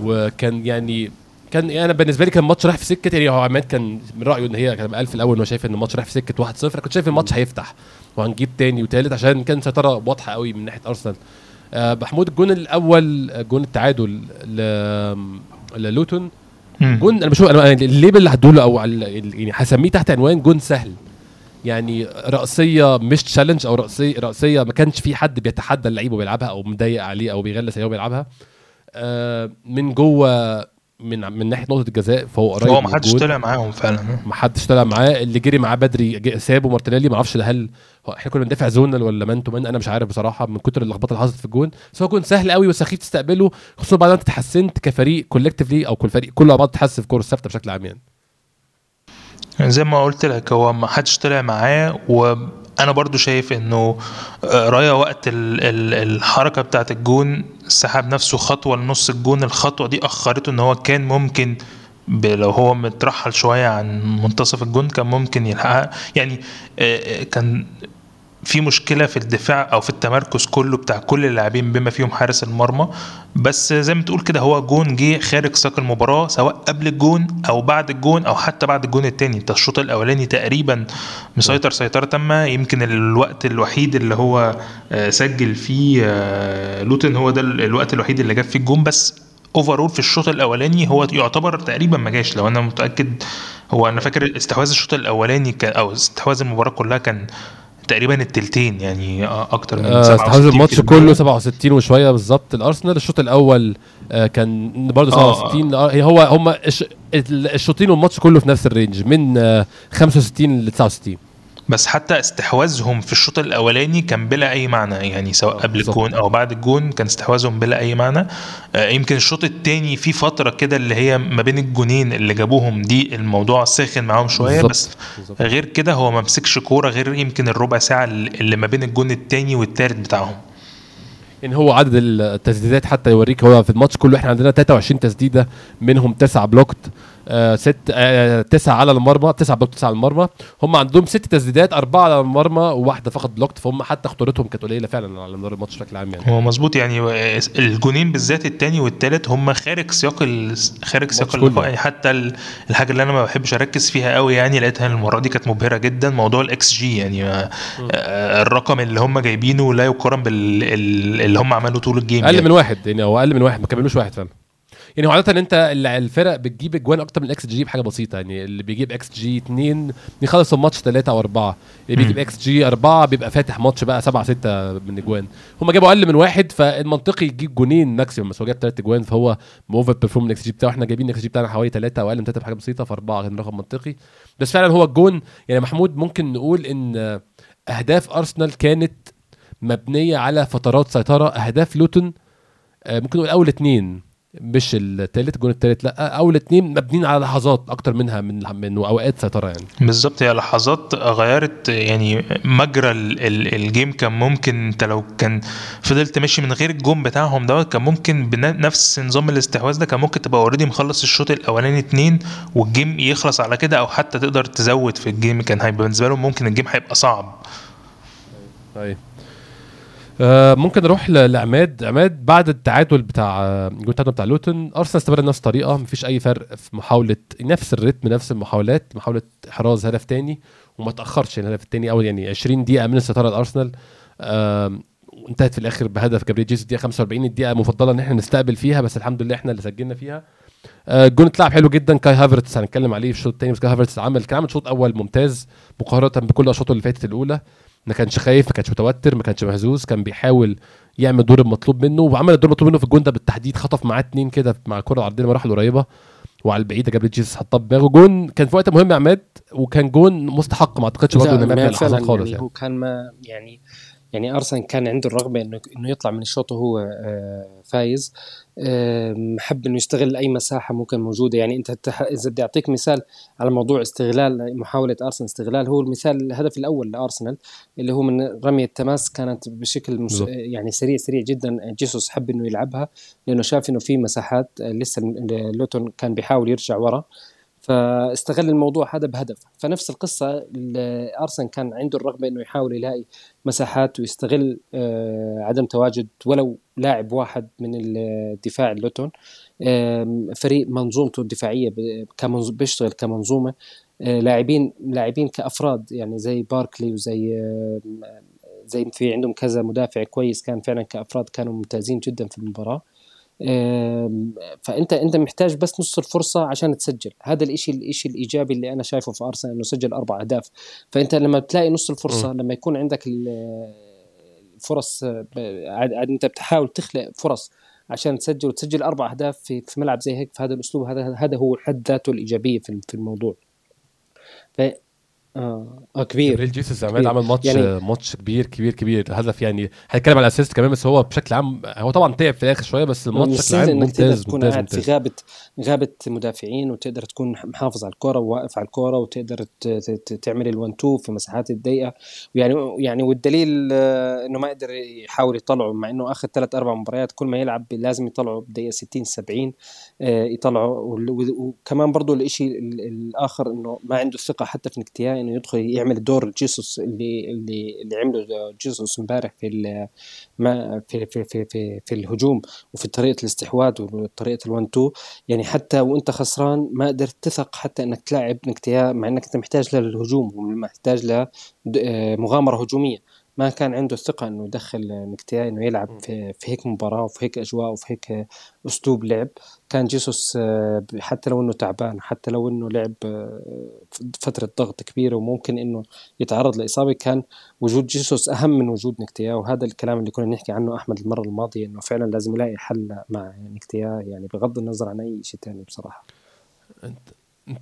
وكان يعني كان يعني أنا بالنسبة لي كان الماتش رايح في سكة يعني هو عماد كان من رأيه إن هي كان قال في الأول انه شايف إن الماتش رايح في سكة 1-0 أنا كنت شايف الماتش هيفتح وهنجيب تاني وتالت عشان كان سيطرة واضحة قوي من ناحية أرسنال. آه محمود الجون الأول جون التعادل ل- للوتون. جون أنا بشوف أنا ال label اللي هدوله أو يعني هسميه تحت عنوان جون سهل. يعني رأسية مش challenge أو رأسية رأسية ما كانش في حد بيتحدى اللعيب وبيلعبها أو مضايق عليه أو بيغلس عليه وبيلعبها. آه من جوه من من ناحية نقطة الجزاء فهو قريب هو ما حدش. طلع معاهم فعلا ما حدش طلع معاه. اللي جري معاه بدري سابه مارتينيلي ما أعرفش هل إحنا كنا بندافع zonal ولا man to man؟ أنا مش عارف بصراحة من كتر اللخبطة اللي حصلت في الجون. بس هو جون سهل قوي وسخيف تستقبله خصوصا بعد ما انت اتحسنت كفريق collectively أو كل فريق كله على بعض تحسن في كورة الثابتة بشكل عام يعني. زي ما قلت لك هو ما حدش طلع معاه وأنا برضو شايف إنه آه، رايا وقت ال- ال- الحركة بتاعت الجون سحب نفسه خطوة لنص الجون الخطوة دي أخرته إن هو كان ممكن لو هو مترحل شوية عن منتصف الجون كان ممكن يلحقها. يعني آه، آه، كان في مشكلة في الدفاع أو في التمركز كله بتاع كل اللاعبين بما فيهم حارس المرمى. بس زي ما تقول كده هو جون جه خارج سياق المباراة سواء قبل الجون أو بعد الجون أو حتى بعد الجون التاني. انت الشوط الأولاني تقريبا مسيطر سيطرة تامة. يمكن الوقت الوحيد اللي هو آه، سجل فيه آه، لوتن هو ده الوقت الوحيد اللي جاب فيه الجون. بس overall في الشوط الأولاني هو يعتبر تقريبا ما جاش. لو أنا متأكد هو أنا فاكر استحواذ الشوط الأولاني أو استحواذ المباراة كلها كان تقريبا التلتين يعني آه، أكتر من آه، 67% استحواذ الماتش كله 67 وشوية بالظبط. الأرسنال الشوط الأول آه، كان برضه آه. 67 آه، هي هو هم الش- ال- الشوطين والماتش كله في نفس الرينج من آه، 65 ل 69 بس حتى استحواذهم في الشوط الأولاني كان بلا أي معنى يعني سواء قبل بالظبط. الجون أو بعد الجون كان استحواذهم بلا أي معنى آه، يمكن الشوط الثاني في فترة كده اللي هي ما بين الجونين اللي جابوهم دي الموضوع ساخن معاهم شوية. بس. غير كده هو ما مسكش كورة غير يمكن الربع ساعة اللي ما بين الجون الثاني والثالث بتاعهم يعني هو عدد التسديدات حتى يوريك هو في الماتش كله إحنا عندنا 23 تسديدة منهم تسعه بلوكت آه ست آه تسعة على المرمى تسعة blocked تسعة على المرمى هم عندهم ست تسديدات أربعة على المرمى وواحده فقط blocked فهم حتى خطورتهم كانت قليلة فعلا على مدار الماتش بشكل عام يعني هو مظبوط يعني الجونين بالذات التاني والتالت هم خارج سياق. خارج سياق اللقاء. يعني حتى ال- الحاجة اللي أنا ما بحبش أركز فيها قوي يعني لقيتها المرة دي كانت مبهرة جدا موضوع الاكس جي يعني آه، الرقم اللي هم جايبينه لا يقارن باللي هم عملوه طول ال game أقل يعني. من واحد يعني هو أقل من واحد ما كملوش واحد فعلا يعني عادة انت ال- الفرق بتجيب اجوان أكتر من الإكس جي بحاجة بسيطة يعني اللي بيجيب إكس جي 2 بيخلص الماتش 3 أو 4 اللي بيجيب. إكس جي 4 بيبقى فاتح ماتش بقى 7 6 من اجوان هم جابوا أقل من واحد فالمنطقي يجيب جونين maximum بس هو جاب 3 اجوان فهو over perform ال xG بتاعه. إحنا جايبين الإكس جي بتاعنا حوالي 3 أو أقل من 3 بحاجة بسيطة فأربعة كان رقم منطقي. بس فعلا هو الجون يعني محمود ممكن نقول إن أهداف أرسنال كانت مبنية على فترات سيطرة. أهداف لوتون آه، ممكن نقول أول اتنين. مش التالت الجون التالت لا اول اتنين مبنيين على لحظات أكتر منها من من أوقات سيطره يعني. بالظبط هي لحظات غيرت يعني مجرى ال- ال- ال game كان ممكن أنت لو كان فضلت ماشي من غير الجون بتاعهم دوت كان ممكن بنفس نظام الاستحواذ ده كان ممكن تبقى already مخلص الشوط الأولاني اتنين وال game يخلص على كده أو حتى تقدر تزود في ال game كان هيبقى بالنسبة لهم ممكن ال game هيبقى صعب. طيب. آه ممكن نروح ل- لعماد. عماد بعد التعادل بتاع آه، الجول التعادل بتاع لوتن أرسنال استمر نفس الطريقة. مفيش أي فرق في محاولة نفس الريتم نفس المحاولات محاولة إحراز هدف تاني وما تأخرش الهدف التاني أول يعني 20 دقيقة من السيطره الأرسنال. آم، انتهت في الآخر بهدف جابريل جيسوس الدقيقه 45 الدقيقة المفضلة ان إحنا نستقبل فيها بس الحمد لله إحنا اللي سجلنا فيها. آه، الجون اتلعب حلو جدا. كاي هافرتس هنتكلم عليه في الشوط الثاني بس كاي هافرتس عمل كان عامل شوط أول ممتاز مقارنة بكل الأشواط اللي فاتت الأولى. ما كانش خايف ما كانش متوتر ما كانش مهزوز كان بيحاول يعمل الدور المطلوب منه وعمل الدور المطلوب منه في الجون ده بالتحديد خطف معاه اتنين كده مع الكرة العرضية المراحل القريبه وعلى البعيدة جابريل جيسوس حطها بدماغه. جون كان في وقت مهم يا عماد وكان جون مستحق ما اعتقدش برضه على فعلا لحظات خالص يعني يعني. هو كان ما يعني يعني أرسنال كان عنده الرغبة انه إنه يطلع من الشوط وهو آه، فايز. حب إنه يستغل أي مساحة ممكن موجودة. يعني أنت تح- إذا بدي أعطيك مثال على موضوع استغلال محاولة أرسنال استغلال هو المثال الهدف الأول لأرسنال اللي هو من رمية التماس كانت بشكل مس... يعني سريع سريع جدا. جيسوس حب إنه يلعبها لأنه شاف إنه في مساحات لسه لوتون كان بيحاول يرجع ورا. فاستغل الموضوع هذا بهدف. فنفس القصة ال- أرسنال كان عنده الرغبة أنه يحاول يلاقي مساحات ويستغل آه، عدم تواجد ولو لاعب واحد من الدفاع اللوتون. فريق منظومته الدفاعية بيشتغل كمنظومة. آه، لاعبين لاعبين كأفراد يعني زي باركلي وزي زي في عندهم كذا مدافع كويس كان فعلا كأفراد كانوا ممتازين جدا في المباراة. فأنت أنت محتاج بس نص الفرصة عشان تسجل. هذا الإشي الإشي الإيجابي اللي أنا شايفه في أرسنال إنه سجل أربع أهداف. فأنت لما بتلاقي نص الفرصة لما يكون عندك ال- الفرص أنت بتحاول تخلق فرص عشان تسجل وتسجل أربع أهداف في ملعب زي هيك في هذا الأسلوب هذا هذا هو حد ذاته الإيجابية في في الموضوع. آه, آه كبير. جبريل جيسوس عماد كبير. عمل ماتش يعني- ماتش كبير كبير كبير. هدف يعني هنتكلم على ال assist كمان بس هو بشكل عام هو طبعا تعب في الآخر شوية بس الماتش بشكل عام ممتاز تكون ممتاز قاعد في ممتاز. غابة غابه مدافعين وتقدر تكون محافظ على الكرة وواقف على الكرة وتقدر تعمل ال one two في مساحات الضيقة. ويعني يعني والدليل آه، إنه ما قدر يحاول يطلعه مع إنه آخذ ثلاث أربع مباريات كل ما يلعب لازم يطلعه بدقيقة 60 70 آه، يطلعه. وكمان برضه الشيء الآخر إنه ما عنده الثقه حتى في نكتيا إنه يدخل يعمل دور جيسوس اللي اللي اللي عمله جيسوس امبارح في في في في في, في الهجوم وفي طريقة الاستحواذ وطريقة الون تو يعني حتى وانت خسران ما قدرت تثق حتى انك تلاعب نكتيا مع انك انت محتاج للهجوم ومحتاج لمغامره هجومية. ما كان عنده الثقة إنه يدخل نكتيا إنه يلعب في, في هيك مباراة وفي هيك أجواء وفي هيك أسلوب لعب. كان جيسوس آه، حتى لو إنه تعبان حتى لو إنه لعب آه، فترة ضغط كبيرة وممكن إنه يتعرض لإصابة كان وجود جيسوس أهم من وجود نكتيا وهذا الكلام اللي كنا نحكي عنه أحمد المرة الماضية إنه فعلا لازم يلاقي حل مع نكتيا يعني بغض النظر عن أي شيء ثاني بصراحة. أنت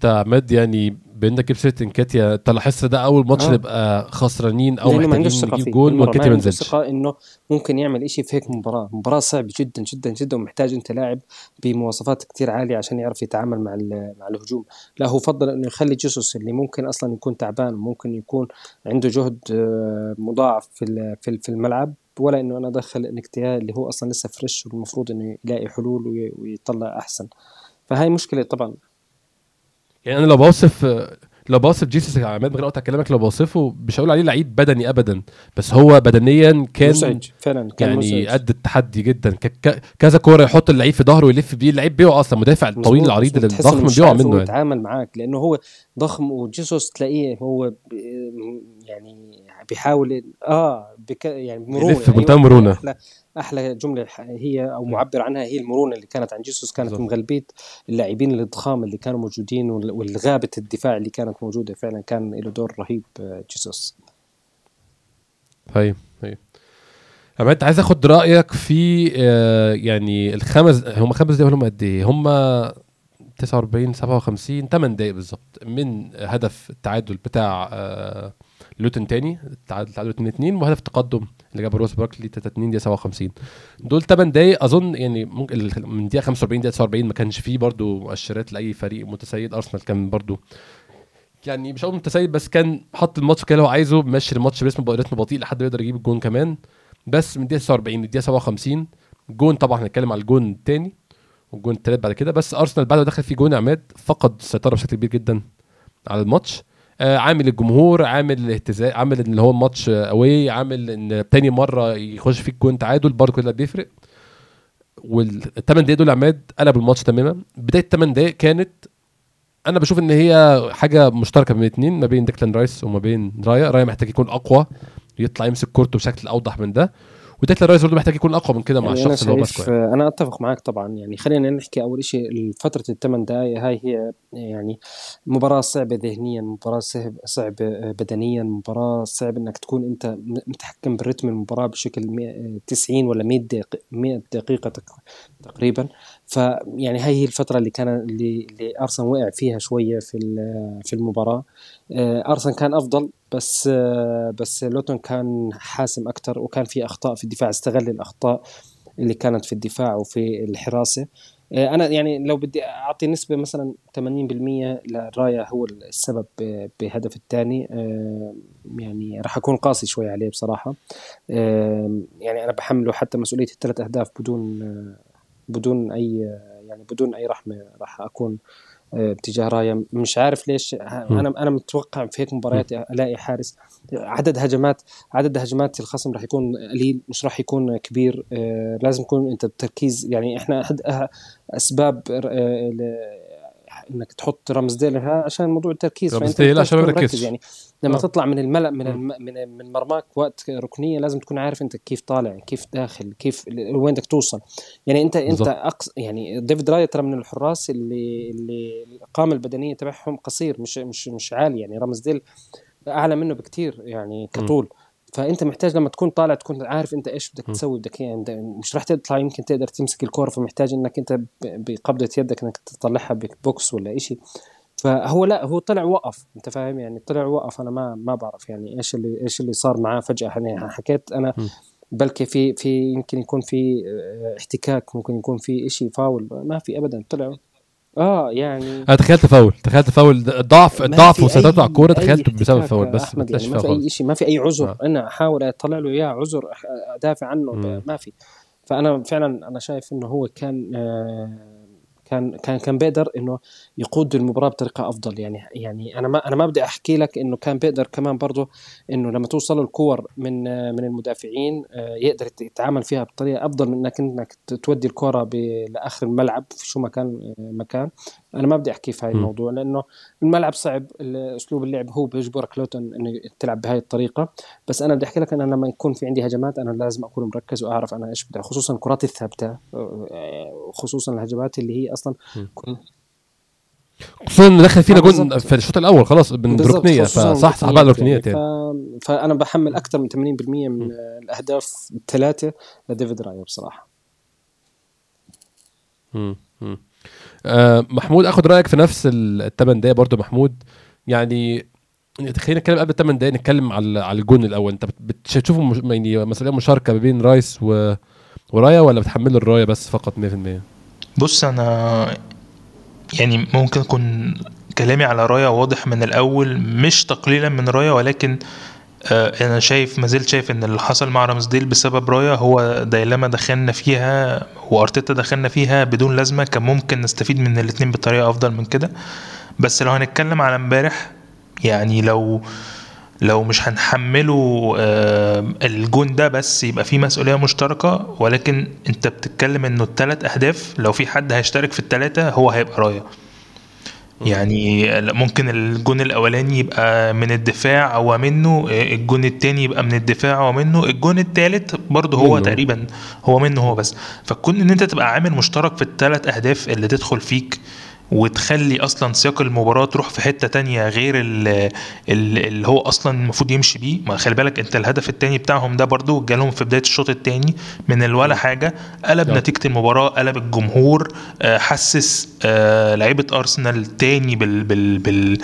عماد يعني بانك جبت انكاتيا انت لاحظت ده أول ماتش آه. نبقى خسرانين أو محتاجين نجيب جول وانكاتيا ما نزلش. إنه ممكن يعمل إشي في هيك مباراة. مباراة صعبة جدا جدا جدا ومحتاج أنت لاعب بمواصفات كتير عالية عشان يعرف يتعامل مع مع الهجوم. لا هو فضل إنه يخلي جيسوس اللي ممكن أصلا يكون تعبان ممكن يكون عنده جهد آه، مضاعف في في ال- في الملعب ولا إنه أنا أدخل نكتيا اللي هو أصلا لسه فريش والمفروض إنه يلاقي حلول وي- ويطلع أحسن. فهاي مشكلة طبعا. يعني أنا لو بوصف لو بوصف جيسوس يا عماد من غير اقطع كلامك لو بوصفه مش هقول عليه لعيب بدني ابدا بس هو بدنيا كان مزعج فعلا كان يعني. قد التحدي جدا كذا كورة يحط اللعيب في ظهره ويلف بيه اللعيب بيقع أصلا مدافع الطويل العريض الضخم بيقع منه يعني. يتعامل معاك لأنه هو ضخم وجيسوس تلاقيه هو يعني بيحاول آه بك يعني مرونة. يلف بمنتهى أيوة، المرونة. أحلى أحلى جملة هي أو معبر عنها هي المرونة اللي كانت عن جيسوس كانت بالظبط. مغلبيه اللاعبين الضخام اللي كانوا موجودين وال- والغابة الدفاع اللي كانت موجودة. فعلا كان له دور رهيب آه، جيسوس. طيب طيب. عماد عايز آخد رأيك في آه، يعني الخمس هم خمس دقايق هم قد إيه؟ هم 49 57 8 دقايق بالظبط من هدف التعادل بتاع آه، لوتن تاني التعادل تعادل 2 2 وهدف التقدم اللي جابه روس باركلي 3 2 دقيقة 57 دول 8 دقايق أظن يعني ممكن من دقيقة 45 دقيقة 49 ما كانش فيه برضو مؤشرات لأي فريق متسيد. أرسنال كان برضو يعني مش هقول متسيد بس كان حط الماتش كده هو عايزه ماشي الماتش برتم رتم بطيء لحد ما يقدر يجيب الجون كمان. بس من دقيقة 49 للدقيقه 57 جون طبعا هنتكلم على الجون الثاني والجون الثالث بعد كده. بس أرسنال بعد ما دخل فيه جون عماد فقد السيطرة بشكل كبير جدا على الماتش. عامل الجمهور عامل الاهتزاز عامل إن هو الماتش away عامل إن تاني مرة يخش فيك جون تعادل برضه كل ده بيفرق. والثمان دقايق دول عماد قلب الماتش تماما. بداية الثمان دقايق كانت أنا بشوف إن هي حاجة مشتركة بين الاثنين ما بين ديكلان رايس وما بين رايا. رايا محتاج يكون أقوى يطلع يمسك كورته بشكل أوضح من ده. وديكلان رايس برضه محتاج يكون أقوى من كده مع يعني الشخص اللي هو ماسكه يعني. أنا أتفق معك طبعا. يعني خلينا نحكي أول شيء فترة الثمان دقائق هاي هي يعني مباراة صعبة ذهنيا مباراة صعب صعبة بدنيا مباراة صعب إنك تكون أنت متحكم بالرتم المباراة بشكل مية- 90 ولا 100 دقيقه 100 دقيقة تق- تقريبا. فيعني هاي هي الفترة اللي كان اللي, اللي أرسنال وقع فيها شوية في في المباراة. آه، أرسنال كان أفضل بس بس لوتون كان حاسم أكثر وكان في أخطاء في الدفاع استغل الأخطاء اللي كانت في الدفاع وفي الحراسة. أنا يعني لو بدي أعطي نسبة مثلا 80% لرايا هو السبب بهدف الثاني. يعني راح أكون قاسي شوي عليه بصراحة. يعني أنا بحمله حتى مسؤولية الثلاث أهداف بدون بدون أي يعني بدون أي رحمة راح أكون باتجاه رايا مش عارف ليش. أنا أنا متوقع في هيك مباريات ألاقي حارس. عدد هجمات عدد هجمات الخصم راح يكون قليل مش راح يكون كبير. آه، لازم يكون أنت بتركيز. يعني إحنا أحد أسباب آه، إنك تحط رمز ديل ها عشان موضوع التركيز رمز فأنت ديل محتاج عشان ما يركزش. يعني لما آه. تطلع من الملأ من م. الم... من من مرماك وقت ركنية لازم تكون عارف أنت كيف طالع كيف داخل كيف وين بدك توصل يعني أنت أنت بالظبط. أقصد يعني ديفيد رايا ترى من الحراس اللي اللي القامه البدنية تبعهم قصير مش مش مش عالي يعني رامسديل أعلى منه بكتير يعني كطول فأنت محتاج لما تكون طالع تكون عارف أنت إيش بدك. تسوي بدك يعني مش راح تطلع يمكن تقدر تمسك الكورة فمحتاج إنك أنت بقبضة يدك إنك تطلعها ب box ولا إشي. فهو لا هو طلع وقف أنت فاهم؟ يعني طلع وقف. أنا ما ما بعرف يعني إيش اللي إيش اللي صار معاه فجأة. يعني حكيت أنا بلكي في في يمكن يكون في آه، احتكاك ممكن يكون في شيء فاول. ما في ابدا طلع آه يعني أنا تخيلت فاول تخيلت فاول ضعف الضعف وسيطرته على الكوره تخيلته بسبب فاول بس ما يعني ما في أي شيء ما في أي عذر آه. أنا أحاول أطلع له إياه عذر أدافع عنه ما في. فأنا فعلا أنا شايف إنه هو كان آه كان كان كان بيقدر إنه يقود المباراة بطريقة أفضل. يعني يعني أنا ما أنا ما بدي أحكي لك إنه كان بيقدر كمان برضه إنه لما توصل الكور من من المدافعين آه، يقدر يتعامل فيها بطريقة أفضل من إنك انك تودي الكره لآخر الملعب في شو مكان آه، مكان. أنا ما بدي أحكي في هاي الموضوع لأنه الملعب صعب اسلوب اللعب هو بيجبرك لوتن إنه تلعب بهاي الطريقة. بس أنا بدي أحكي لك ان أنا لما يكون في عندي هجمات أنا لازم أكون مركز وأعرف أنا إيش بدي خصوصا الكرات الثابتة خصوصا الهجمات اللي هي أصلا خصوصا دخل فينا جول في الشوط الأول خلاص من ركنيه فصح صح بعد الركنيات يعني, يعني. فأنا بحمل أكثر من 80% من الأهداف الثلاثة لديفيد رايو بصراحة. امم آه محمود اخد رايك في نفس الثمان دقايق برضه محمود. يعني خلينا نتكلم قبل الثمان دقايق نتكلم على على الجون الأول. انت بتشوفه مش يعني مسألة مشاركة ما بين رايس و ورايا ولا بتحمله الرايه بس فقط 100% بص أنا يعني ممكن يكون كلامي على رايا واضح من الأول مش تقليلا من رايا ولكن أنا شايف ما زلت شايف إن اللي حصل مع رامسديل بسبب رايا هو دايلما دخلنا فيها وأرتيتا دخلنا فيها بدون لازمة كان ممكن نستفيد من الاتنين بطريقة أفضل من كده. بس لو هنتكلم على امبارح يعني لو لو مش هنحمله آه الجون ده بس يبقى في مسؤولية مشتركة ولكن أنت بتتكلم إنه الثلاث أهداف لو في حد هيشترك في الثلاثه هو هيبقى رايا يعني ممكن الجون الأولاني يبقى من الدفاع أو منه الجون التاني يبقى من الدفاع ومنه الجون التالت برضه هو منه. تقريبا هو منه هو بس فكون إن أنت تبقى عامل مشترك في الثلاث أهداف اللي تدخل فيك وتخلي أصلا سياق المباراة تروح في حتة تانية غير اللي هو أصلا المفروض يمشي بيه. ما خلي بالك أنت الهدف التاني بتاعهم ده برضو جالهم في بداية الشوط التاني من الولا حاجة قلب نتيجة المباراة قلب الجمهور آه، حسس آه، لعيبة أرسنال تاني بال, بال, بال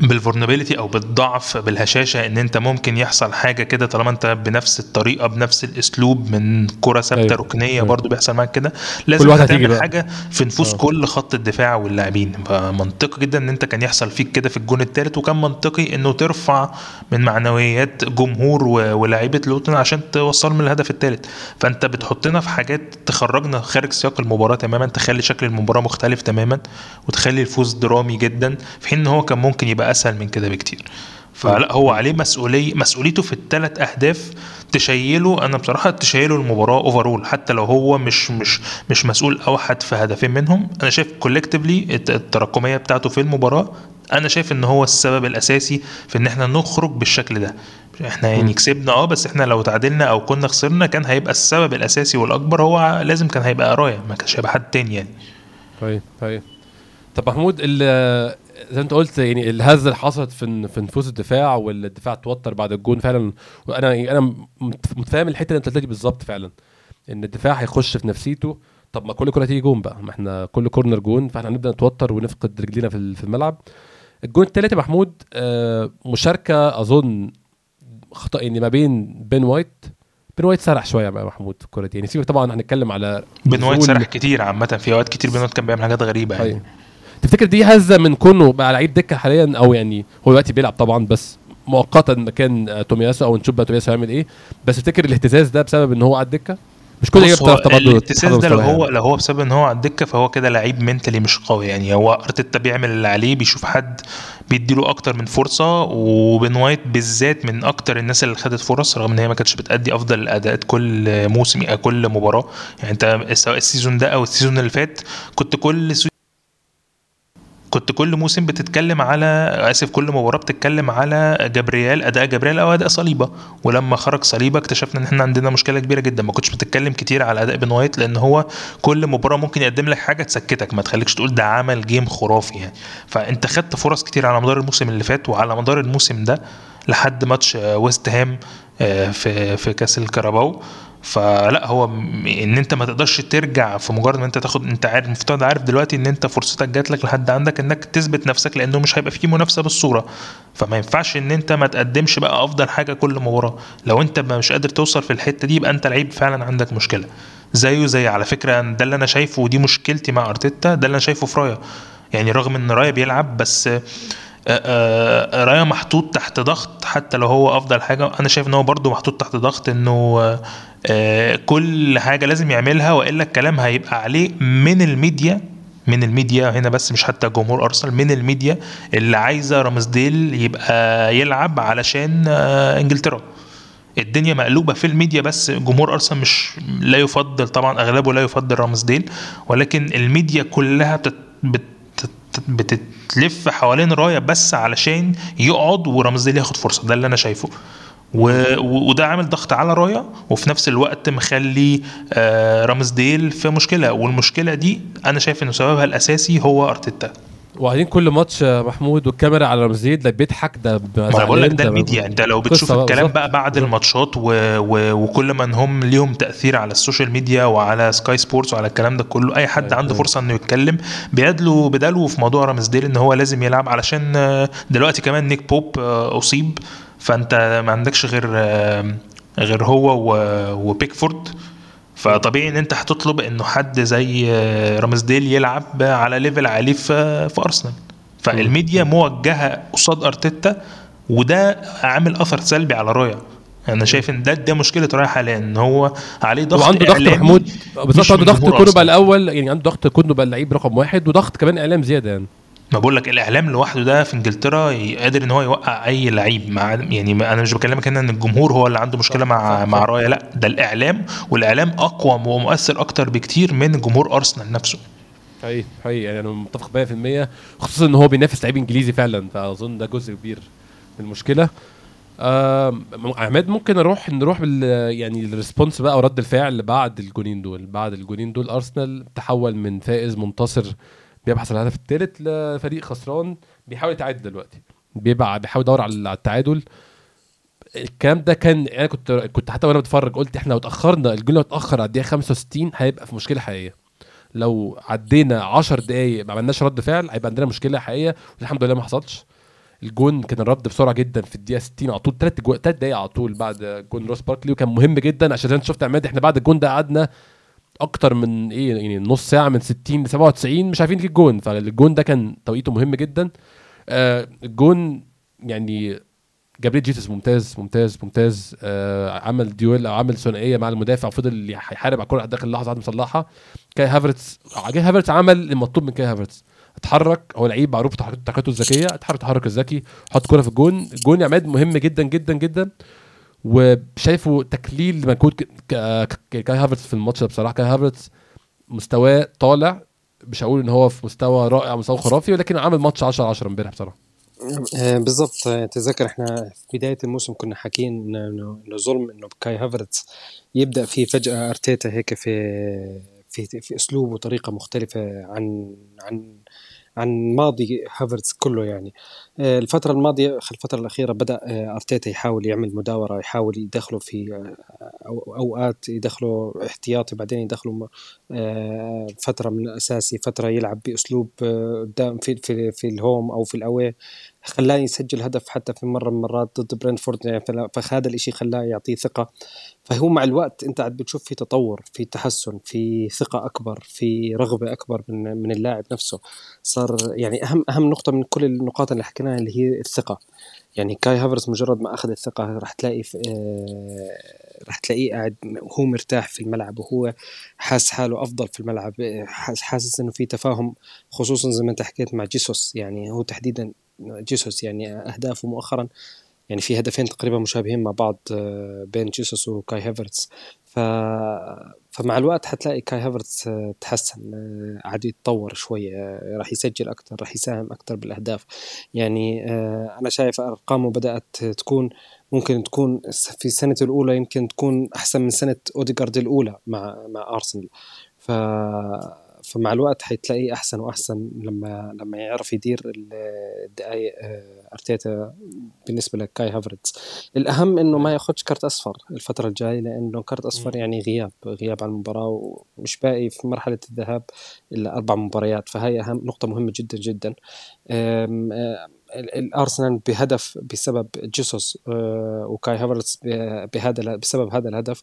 بال vulnerability أو بالضعف بالهشاشة إن أنت ممكن يحصل حاجة كده طالما أنت بنفس الطريقة بنفس الأسلوب من كرة ثابتة أيوة. ركنية أيوة. برضو بيحصل معاك كده لازم تعمل حاجة في نفوس أوه. كل خط الدفاع واللاعبين فمنطقي جدا إن أنت كان يحصل فيك كده في الجون الثالث وكان منطقي إنه ترفع من معنويات جمهور ولاعيبة لوتون عشان توصلهم للهدف الثالث فأنت بتحطنا في حاجات تخرجنا خارج سياق المباراة تماما تخلي شكل المباراة مختلف تماما وتخلي الفوز درامي جدا في حين إن هو كان ممكن يبقى أسهل من كده بكتير. فلا هو عليه مسؤوليه مسؤوليته في الثلاث أهداف تشيله أنا بصراحة تشيله المباراة overall حتى لو هو مش مش مش مسؤول أوحد في هدفين منهم أنا شايف collectively التراكمية بتاعته في المباراة أنا شايف إن هو السبب الأساسي في إن إحنا نخرج بالشكل ده. إحنا يعني كسبنا آه بس إحنا لو تعادلنا أو كنا خسرنا كان هيبقى السبب الأساسي والأكبر هو لازم كان هيبقى رايا ما كانش هيبقى حد تاني يعني. طيب طيب. طب محمود زي ما انت قلت يعني الهزة اللي حصلت في في نفوس الدفاع والدفاع توتر بعد الجون فعلا. وأنا يعني أنا متفاهم الحتة اللي انت قلتها دي بالظبط فعلا إن الدفاع هيخش في نفسيته. طب ما كل كره تيجي جون بقى ما إحنا كل corner جون فإحنا هنبدأ نتوتر ونفقد رجلينا في الملعب. الجون الثالث يا محمود آه، مشاركة أظن خطأ يعني ما بين بين وايت. بين وايت سرح شوية بقى محمود في الكورة دي. يعني سيبك طبعا هنتكلم على بين وايت سرح كتير عامة. في أوقات كتير بين وايت كان بيعمل حاجات غريبة يعني. أيوه. تفتكر دي هزة من كونه بقى لعيب دكة حاليا أو يعني هو دلوقتي بيلعب طبعا بس مؤقتا مكان تومياسو أو نشوف بقى تومياسو هيعمل إيه. بس تفتكر الاهتزاز ده بسبب إن هو على الدكه مش كل لعيبه بتعرف برضه الاهتزاز ده لو هو لو هو بسبب إن هو على الدكه فهو كده لعيب mentally مش قوي يعني. هو ارتيتا بيعمل اللي عليه بيشوف حد بيديله أكتر من فرصة وبن وايت بالذات من أكتر الناس اللي خدت فرص رغم إن هي ما كانتش بتأدي أفضل الأداءات كل موسم كل مباراة. يعني أنت سواء ال season ده أو ال season اللي فات كنت كل كنت كل موسم بتتكلم على آسف كل مباراه بتتكلم على جبريال أداء جبريال أو أداء صليبة. ولما خرج صليبة اكتشفنا إن إحنا عندنا مشكلة كبيرة جدا. ما كنتش بتتكلم كتير على أداء بن وايت لأن هو كل مباراة ممكن يقدم لك حاجة تسكتك. ما تخليكش تقول ده عمل game خرافي يعني. فأنت خدت فرص كتير على مدار الموسم اللي فات وعلى مدار الموسم ده لحد ماتش ويست هام آه، في في كاس الكاراباو فلا هو ان انت ما تقدرش ترجع في مجرد ما انت تاخد انت عارف المفترض عارف دلوقتي ان انت فرصتك جات لك لحد عندك انك تثبت نفسك لأنه مش هيبقى فيه منافسة بالصورة. فما ينفعش ان انت ما تقدمش بقى افضل حاجة كل مباراه لو انت مش قادر توصل في الحتة دي يبقى انت لعيب فعلا عندك مشكلة. زيه زي على فكرة ده اللي أنا شايفه ودي مشكلتي مع أرتيتا ده اللي أنا شايفه في رايا يعني رغم ان رايا بيلعب بس آه، آه، رايا محطوط تحت ضغط حتى لو هو أفضل حاجة. أنا شايف إن هو برضه محطوط تحت ضغط إنه آه، كل حاجة لازم يعملها وإلا الكلام هيبقى عليه من الميديا من الميديا هنا بس مش حتى جمهور أرسنال من الميديا اللي عايزة رامسديل يبقى يلعب علشان آه، إنجلترا. الدنيا مقلوبة في الميديا بس جمهور أرسنال مش لا يفضل طبعا أغلبه لا يفضل رامسديل ولكن الميديا كلها بتت بت بتلف حوالين رايا بس علشان يقعد ورامسديل ياخد فرصة. ده اللي أنا شايفه. و... وده عامل ضغط على رايا وفي نفس الوقت مخلي آه، رامسديل في مشكلة. والمشكلة دي أنا شايف إنه سببها الأساسي هو أرتيتا. وبعدين كل ماتش محمود والكاميرا على رمزيد ده بيضحك ده ما أنا بقول لك ده الميديا. أنت لو بتشوف الكلام. بقى بعد الماتشات و... و... وكل من هم ليهم تأثير على ال social media وعلى سكاي سبورتس وعلى الكلام ده كله أي حد أيوة. عنده فرصة إنه يتكلم بيدلوا بدلوا في موضوع رامسديل إن هو لازم يلعب علشان آه، دلوقتي كمان نيك بوب آه، أصيب. فانت ما عندكش غير آه، غير هو. وبيكفورد. فطبيعي إن أنت هتطلب إنه حد زي آه، رامسديل يلعب على level عالي في في أرسنال. فالميديا موجهة قصاد أرتيتا وده عامل أثر سلبي على رايا أنا شايف إن ده ده مشكلة رايا حاليا إن هو عليه ضغط وعنده ضغط محمود. بالظبط عنده ضغط كونه بقى. الأول يعني عنده ضغط كونه بقى اللعيب رقم واحد وضغط كمان إعلام زيادة يعني. ما بقول لك الإعلام لوحده ده في إنجلترا قادر إن هو يوقع أي لعيب مع يعني أنا مش بكلمك هنا إن الجمهور هو اللي عنده مشكلة مع صح، مع. رأيا لأ ده الإعلام والإعلام أقوى ومؤثر أكتر بكتير من جمهور أرسنال نفسه حقيقي حقيقي يعني أنا متفق 100% خصوصا إن هو بينافس لعيب إنجليزي فعلا فأظن ده جزء كبير من المشكلة عماد ممكن أروح نروح بال يعني ال response بقى ورد الفعل بعد الجونين دول بعد الجونين دول أرسنال تحول من فائز منتصر بيبحث عن الهدف الثالث لفريق خسران بيحاول يتعادل دلوقتي. بيبقى بيحاول يدور على التعادل. الكلام ده كان أنا كنت كنت حتى وأنا بتفرج قلت إحنا لو اتأخرنا الجول لو اتأخر على الدقيقة 65 هيبقى في مشكلة حقيقية. لو عدينا 10 دقايق ما عملناش رد فعل هيبقى عندنا مشكلة حقيقية والحمد لله ما حصلش. الجون كان الرد بسرعة جدا في الدقيقة 60 على طول ثلاث دقايق على طول بعد جون روس باركلي وكان مهم جدا عشان أنت شفت عماد إحنا بعد الجون ده قعدنا أكتر من إيه يعني نص ساعة من 60 ل 97 مش عارفين نجيب جون. فالجون ده كان توقيته مهم جدا. آه الجون يعني جابريل جيسوس ممتاز ممتاز ممتاز. آه عمل duel أو عمل ثنائية مع المدافع وفضل يحارب على الكرة لآخر لحظة بعد ما صلحها كاي هافرتس كاي هافرتس عمل المطلوب من كاي هافرتس. اتحرك هو لعيب معروف تحركاته الذكية. اتحرك التحرك الذكي حط كرة في الجون. الجون يا عماد مهم جدا جدا جدا. وشايفه تكليل ك- كاي هافرتس في الماتش ده بصراحة. كاي هافرتس مستواه طالع مش هقول إن هو في مستوى رائع مستوى خرافي ولكن عمل ماتش 10 10 امبارح بصراحة. آه، بالضبط. آه، تذكر إحنا في بداية الموسم كنا حاكيين انه ظلم إنه كاي هافرتس يبدأ فيه فجأة أرتيتا هيك في في في اسلوب وطريقه مختلفة عن عن عن ماضي هافرتس كله يعني. آه، الفترة الماضية الفترة الأخيرة بدأ آه، أرتيتا يحاول يعمل مداورة يحاول يدخله في آه، أو- أوقات يدخله احتياطي بعدين يدخله فترة من الأساسي فترة يلعب بأسلوب قدام في في في ال home أو في ال away. خلاه يسجل هدف حتى في مرة من المرات ضد برينفورد يعني فهذا الإشي خلاه يعطيه ثقة. فهو مع الوقت أنت عاد بتشوف في تطور في تحسن في ثقة أكبر في رغبة أكبر من من اللاعب نفسه. صار يعني أهم أهم نقطة من كل النقاط اللي حكيناها اللي هي الثقة. يعني كاي هافرز مجرد ما أخذ الثقة راح تلاقي آه، راح تلاقيه قاعد هو مرتاح في الملعب وهو حاس حاله أفضل في الملعب حاس حاسس إنه في تفاهم خصوصا زي ما أنت حكيت مع جيسوس. يعني هو تحديدا جيسوس يعني أهدافه مؤخرا يعني في هدفين تقريبا مشابهين مع بعض آه، بين جيسوس وكاي هافرتس. ف... فمع الوقت حتلاقي كاي هافرتس آه، تحسن آه، قاعد يتطور شوية راح يسجل أكتر راح يساهم أكتر بالأهداف. يعني أنا شايف أرقامه بدأت تكون ممكن تكون في السنة الأولى يمكن تكون أحسن من سنة أوديجارد الأولى مع مع أرسنال. ف فمع الوقت حتلاقيه أحسن وأحسن لما لما يعرف يدير الدقائق آه، أرتيتا بالنسبة لكاي هافرتز. الأهم إنه ما ياخذش كارت أصفر الفترة الجاية لأنه كارت أصفر يعني غياب غياب عن المباراة ومش باقي في مرحلة الذهاب إلا أربع مباريات. فهي أهم نقطة مهمة جدا جدا. آه، الارسنال بهدف بسبب جيسوس آه، وكاي هافرتز بهذا بسبب هذا الهدف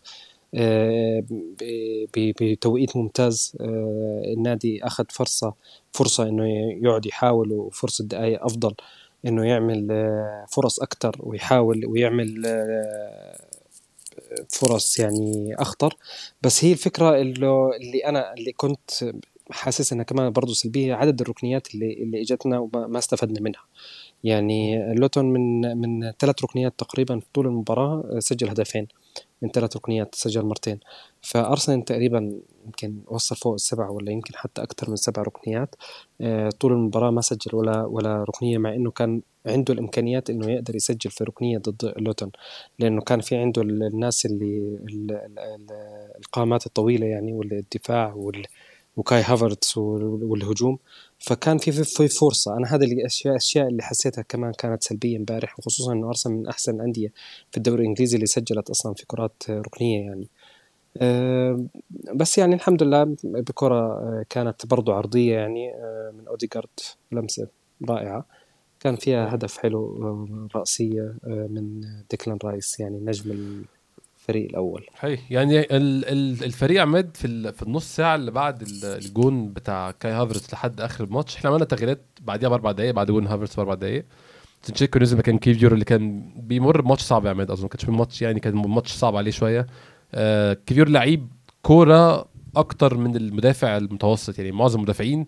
بتوقيت ممتاز. آه، النادي أخذ فرصة فرصة إنه يقعد يحاول وفرصة دقائق أفضل إنه يعمل فرص أكثر ويحاول ويعمل فرص يعني أخطر. بس هي الفكرة اللي, اللي أنا اللي كنت حاسس إنها كمان برضه سلبية عدد الركنيات اللي اللي إجتنا وما استفدنا منها. يعني لوتون من من ثلاث ركنيات تقريبا في طول المباراة سجل هدفين. من ثلاث ركنيات سجل مرتين. فأرسنال تقريبا يمكن وصل فوق السبع ولا يمكن حتى أكثر من سبع ركنيات. آه، طول المباراة ما سجل ولا ولا ركنية مع إنه كان عنده الإمكانيات إنه يقدر يسجل في ركنية ضد لوتون. لأنه كان في عنده الناس اللي القامات الطويلة يعني والدفاع وال وكاي هافرتس والهجوم. فكان في في فرصة. أنا هذا الاشياء الاشياء اللي حسيتها كمان كانت سلبية امبارح وخصوصا إنه أرسنال من أحسن الأندية في الدوري الإنجليزي اللي سجلت أصلا في كرات ركنية يعني. أه بس يعني الحمد لله بكرة آه، كانت برضو عرضية يعني أه من أوديجارد لمسة رائعة. كان فيها هدف حلو آه، رأسية آه، من ديكلان رايس يعني نجم الفريق الأول. هي يعني الفريق عماد في في النص ساعة اللي بعد الجون بتاع كاي هافرتس لحد آخر الماتش إحنا عملنا تغييرات بعديها بأربع دقائق بعد جون هافرتس بأربع دقائق زينتشينكو نزل مكان كيفيور اللي كان بيمر بماتش صعب يا عماد أظن ما كانش ماتش يعني كان ماتش صعب عليه شوية. آه كيفيور لعيب كورة أكتر من المدافع المتوسط يعني معظم المدافعين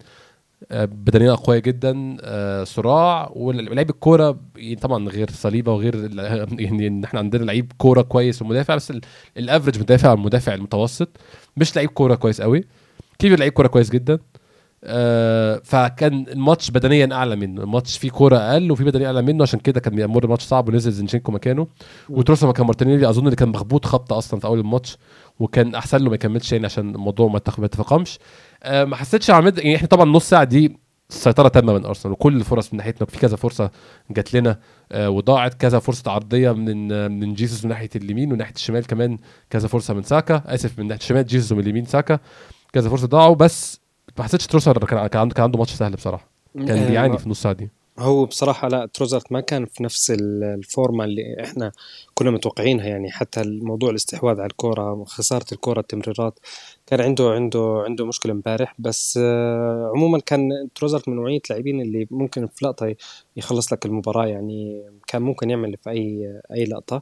بدنيا اقوياء جدا آه، صراع ولعيب الكورة يعني طبعا غير صليبة وغير يعني إن إحنا عندنا لعيب كورة كويس ومدافع بس ال average مدافع المدافع المتوسط مش لعيب كورة كويس قوي. كيفيور لعيب كورة كويس جدا. آه فكان الماتش بدنيا أعلى منه. الماتش فيه كورة أقل وفي بدنيا أعلى منه عشان كده كان بيمر ماتش صعب ونزل زينشينكو مكانه. وتروسار مكان مارتينيلي أظن اللي كان مخبوط خبطة أصلا في أول الماتش وكان أحسن له ما يكملش يعني عشان الموضوع ما اتفقمش آه ما حسيتش عماد يعني إحنا طبعا نص ساعة دي سيطرة تامة من أرسنال وكل الفرص من ناحيتنا في كذا فرصة جات لنا آه وضاعت كذا فرصة عرضية من من جيسوس من ناحية اليمين ومن ناحية الشمال كمان كذا فرصة من ساكا آسف من ناحية الشمال جيسوس ومن اليمين ساكا كذا فرصة ضاعوا بس ما حسيتش تروسر كان كان عنده ماتش سهل بصراحة كان آه، بيعاني في النص ساعة دي. هو بصراحة لا تروزرت ما كان في نفس الفورمة اللي إحنا كنا متوقعينها يعني حتى الموضوع الاستحواذ على الكورة خسارة الكورة التمريرات كان عنده عنده عنده مشكلة امبارح بس آه، عموما كان تروزرت من نوعية اللاعبين اللي ممكن في لقطة يخلص لك المباراة يعني كان ممكن يعمل في أي أي لقطة.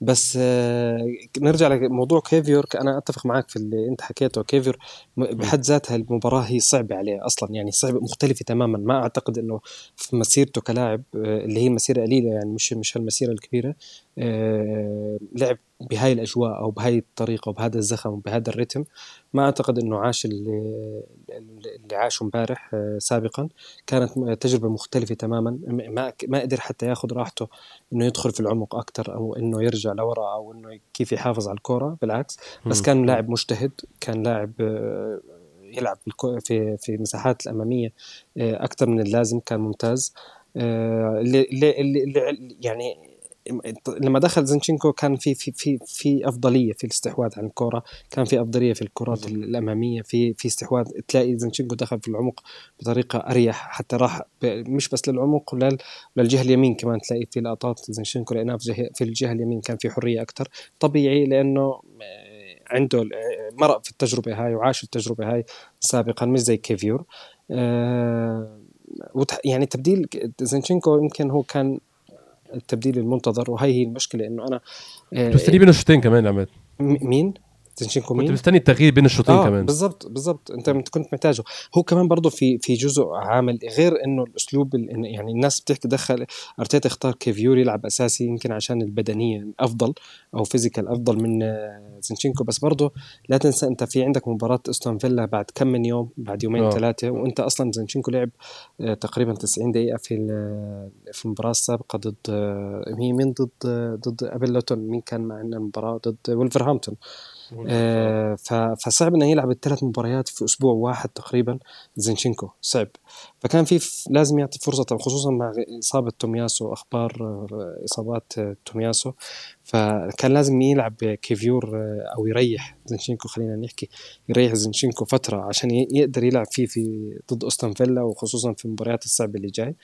بس آه، نرجع لموضوع كيفيور. أنا أتفق معك في اللي أنت حكيته. كيفيور بحد ذاتها المباراة هي صعبة عليه أصلا يعني صعبة مختلفة تماما. ما أعتقد إنه في مسيرته كلاعب آه، اللي هي مسيرة قليلة يعني مش مش هالمسيرة الكبيرة. لعب بهاي الأجواء أو بهاي الطريقة وبهذا الزخم وبهذا الريتم. ما أعتقد إنه عاش اللي, اللي عاشه امبارح آه، سابقا. كانت تجربة مختلفة تماما. ما ما قدر حتى ياخذ راحته إنه يدخل في العمق أكثر أو إنه يرجع لورا أو إنه كيف يحافظ على الكورة بالعكس. بس كان لاعب مجتهد كان لاعب آه، يلعب في في المساحات الأمامية أكثر من اللازم كان ممتاز. اللي, اللي, اللي يعني لما دخل زنشينكو كان في في في في أفضلية في الاستحواذ عن الكرة كان في أفضلية في الكرات الأمامية في في استحواذ. تلاقي زنشينكو دخل في العمق بطريقة أريح حتى راح مش بس للعمق للجهة اليمين كمان تلاقي في لقطات زنشينكو لقيناه في الجهة اليمين كان في حرية أكثر طبيعي لأنه آه، عنده آه، مرق في التجربة هاي وعاش التجربة هاي سابقا مش زي كيفيور. أه يعني تبديل زنشينكو يمكن هو كان التبديل المنتظر وهي هي المشكلة إنه أنا تستني بين الشوطين كمان يا عماد مين؟ زينشينكو مين؟ كنت مستني التغيير بين الشوطين آه كمان. بالضبط بالضبط. أنت كنت محتاجه. هو كمان برضه في في جزء عامل غير إنه الأسلوب يعني الناس بتحكي دخل أرتيتا اختار كيفيور يلعب أساسي يمكن عشان البدنية أفضل أو physical أفضل من زينشينكو. بس برضه لا تنسى أنت في عندك مباراة أستون فيلا بعد كم من يوم بعد يومين آه. ثلاثة وأنت أصلا زينشينكو لعب آه، تقريبا 90 دقيقة في في المباراة السابقة ضد آه، مين؟ ضد ضد قبل لوتون مين كان معنا المباراة؟ ضد ولفرهامبتون آه فصعب إنه يلعب الثلاث مباريات في أسبوع واحد تقريبا زينشينكو. صعب. فكان في لازم يعطي فرصة خصوصا مع إصابة تومياسو أخبار آه، إصابات آه، تومياسو. فكان لازم يلعب كيفيور آه، أو يريح زينشينكو خلينا نحكي يريح زينشينكو فترة عشان يقدر يلعب فيه في ضد أستون فيلا وخصوصا في المباريات الصعبة اللي جاي. آه،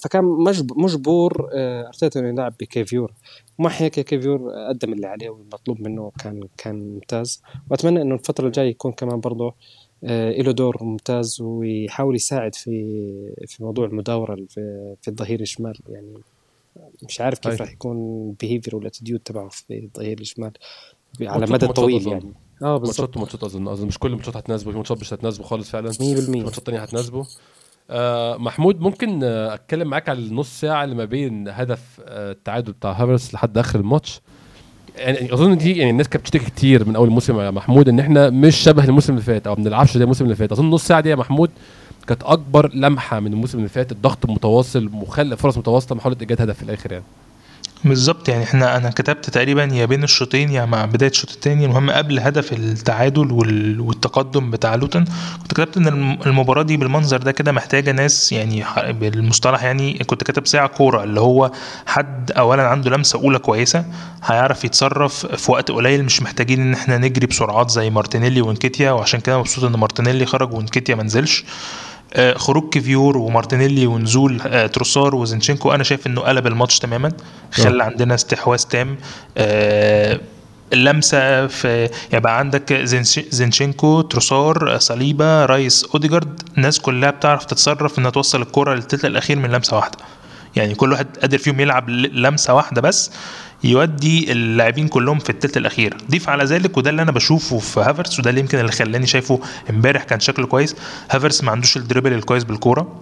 فكان مجب- مجبور آه، أرتيتا إنه يلعب بكيفيور ومع هيك كيفيور قدم اللي عليه والمطلوب منه كان كان ممتاز. وأتمنى إنه الفترة الجاية يكون كمان برضه آه، له دور ممتاز ويحاول يساعد في في موضوع المداورة في, في الظهير الشمال. يعني مش عارف كيف. راح يكون ال behavior وال attitude تبعه في الظهير الشمال على ماتشات مدى طويل. يعني. آه بالضبط. ماتشات وماتشات أظن. أظن مش كل الماتشات هتناسبه في ماتشات مش هتناسبه خالص فعلا. 100% في ماتشات تانية هتناسبه. آه محمود ممكن آه أتكلم معاك على النص ساعة اللي ما بين هدف آه التعادل بتاع هافرس لحد آخر الماتش؟ يعني أظن دي يعني الناس كانت بتشتكي كتير من أول الموسم يا محمود إن إحنا مش شبه الموسم اللي فات أو بنلعبش زي الموسم اللي فات. أظن النص ساعة دي يا محمود كانت أكبر لمحة من الموسم اللي فات الضغط متواصل وخلق فرص متواصلة محاولة إيجاد هدف في الآخر يعني. بالظبط يعني إحنا أنا كتبت تقريبا يا بين الشوطين يا مع بداية الشوط الثاني المهم قبل هدف التعادل وال- والتقدم بتاع لوتن كنت كتبت إن الم- المباراة دي بالمنظر ده كده محتاجة ناس يعني بالمصطلح يعني كنت كاتب ساعة كورة اللي هو حد اولا عنده لمسة أولى كويسة هيعرف يتصرف في وقت قليل مش محتاجين إن إحنا نجري بسرعات زي مارتينيلي وإنكيتيا وعشان كده مبسوط إن مارتينيلي خرج وإنكيتيا ما نزلش. خروج كيفيور ومارتينيلي ونزول آه، تروسار وزنشينكو أنا شايف إنه قلب الماتش تماما. خلى عندنا استحواذ تام. آه، اللمسه في يبقى عندك زنش- زنشينكو تروسار آه، صليبا رايس أوديجارد. الناس كلها بتعرف تتصرف إنها توصل الكرة للتلت الأخير من لمسة واحدة. يعني كل واحد قادر فيهم يلعب لمسة واحدة بس. يودي اللاعبين كلهم في التلت الأخير. ضيف على ذلك وده اللي أنا بشوفه في هافرتس وده اللي يمكن اللي خلاني شايفه امبارح كان شكله كويس. هافرتس ما عندوش ال dribble الكويس بالكورة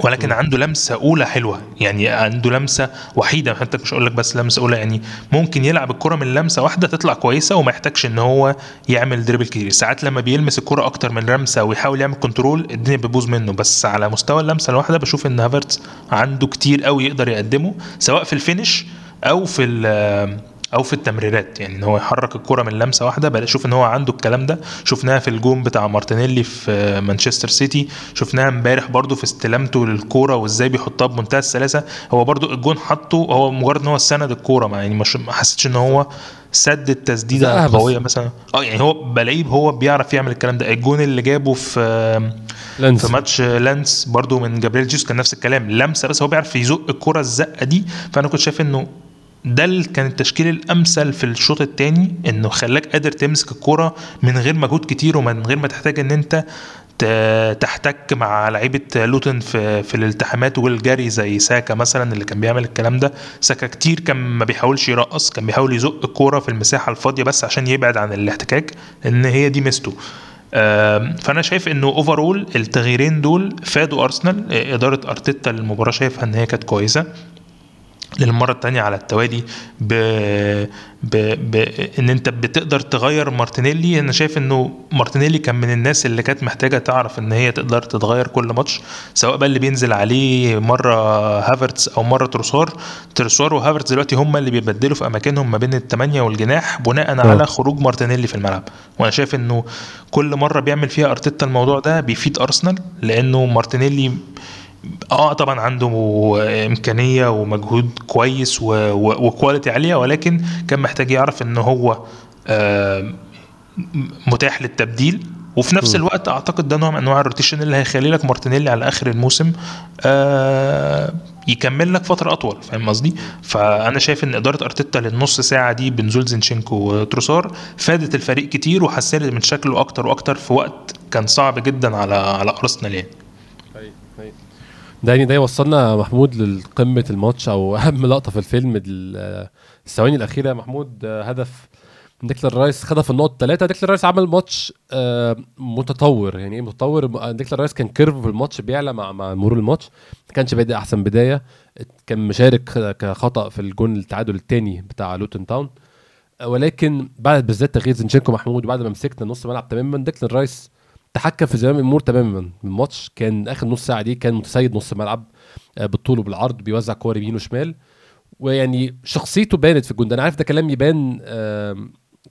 ولكن عنده لمسة أولى حلوة. يعني عنده لمسة وحيدة حتى مش أقول لك بس لمسة أولى يعني ممكن يلعب الكره من لمسة واحدة تطلع كويسة وما يحتاجش إن هو يعمل dribble كتير. ساعات لما بيلمس الكره أكتر من لمسة ويحاول يعمل control الدنيا بتبوظ منه. بس على مستوى اللمسة الواحدة بشوف إن هافرتس عنده كتير قوي يقدر يقدمه سواء في ال finish أو في ال- أو في التمريرات. يعني إن هو يحرك الكرة من لمسة واحدة بقى أشوف إن هو عنده الكلام ده. شفناها في الجون بتاع مارتينيلي في مانشستر سيتي. شفناها امبارح برضو في استلامته للكوره وإزاي بيحطها بمنتهى السلاسة. هو برضو الجون حطه هو مجرد إن هو سند الكوره يعني مش ما حسيتش إن هو سد التسديدة. قويه مثلا. آه يعني هو بلاقيه هو بيعرف يعمل الكلام ده. الجون اللي جابه في لانس في ماتش لانس برضو من جابريل جيسوس كان نفس الكلام. لمسة بس هو بيعرف يزق الكرة الزقة دي. فأنا كنت شايف إنه ده كان التشكيل الأمثل في الشوط الثاني إنه خلاك قادر تمسك الكرة من غير مجهود كتير ومن غير ما تحتاج إن أنت تحتك مع لعيبة لوتن في في الالتحامات والجري زي ساكا مثلا اللي كان بيعمل الكلام ده. ساكا كتير كان ما بيحاولش يرقص كان بيحاول يزق الكورة في المساحة الفاضية بس عشان يبعد عن الاحتكاك لأن هي دي ميزته. فأنا شايف إنه overall التغييرين دول فادوا أرسنال إدارة أرتيتا للمباراه شايفها إن هي كانت كويسة. للمرة التانية على التوالي ب... ب... ب... إن أنت بتقدر تغير مارتينيلي. أنا شايف إنه مارتينيلي كان من الناس اللي كانت محتاجة تعرف إن هي تقدر تتغير كل ماتش سواء بقى اللي بينزل عليه مرة هافرتس أو مرة تروسار. تروسار وهافرتس دلوقتي هم اللي بيبدلوا في أماكنهم ما بين الثمانية والجناح بناء على خروج مارتينيلي في الملعب. وأنا شايف إنه كل مرة بيعمل فيها أرتيتا الموضوع ده بيفيد أرسنال لأنه مارتينيلي آه طبعا عنده إمكانية ومجهود كويس و quality عالية ولكن كان محتاج يعرف إن هو آه، متاح للتبديل. وفي نفس الوقت أعتقد ده نوع من أنواع ال rotation اللي هيخلي لك مارتينيلي على آخر الموسم آه، يكمل لك فترة أطول فاهم قصدي؟ فأنا شايف إن إدارة أرتيتا للنص ساعة دي بنزول زينشينكو وتروسار فادت الفريق كتير وحسنت من شكله أكتر وأكتر في وقت كان صعب جدا على على أرسنال يعني. ده يعني ده يوصلنا محمود لقمة الماتش أو أهم لقطة في الفيلم ال- الثواني الأخيرة محمود هدف ديكلان رايس خدها في النقطه ثلاثة ديكلان رايس عمل ماتش آه، متطور. يعني إيه متطور؟ ديكلان رايس كان curve في الماتش بيعلى مع مع مرور الماتش. ما كانش بادئ أحسن بداية. كان مشارك كخطأ في الجون التعادل الثاني بتاع لوتن تاون. ولكن بعد بالذات تغيير زينشينكو محمود وبعد ما مسكنا نص ملعب تماما ديكلان رايس تحكم في زمام الأمور تماما. من الماتش كان آخر نص ساعة دي كان متسيد نص ملعب آه، بالطول وبالعرض بيوزع كور يمين وشمال. ويعني شخصيته بانت في الجون ده. أنا عارف ده كلام يبان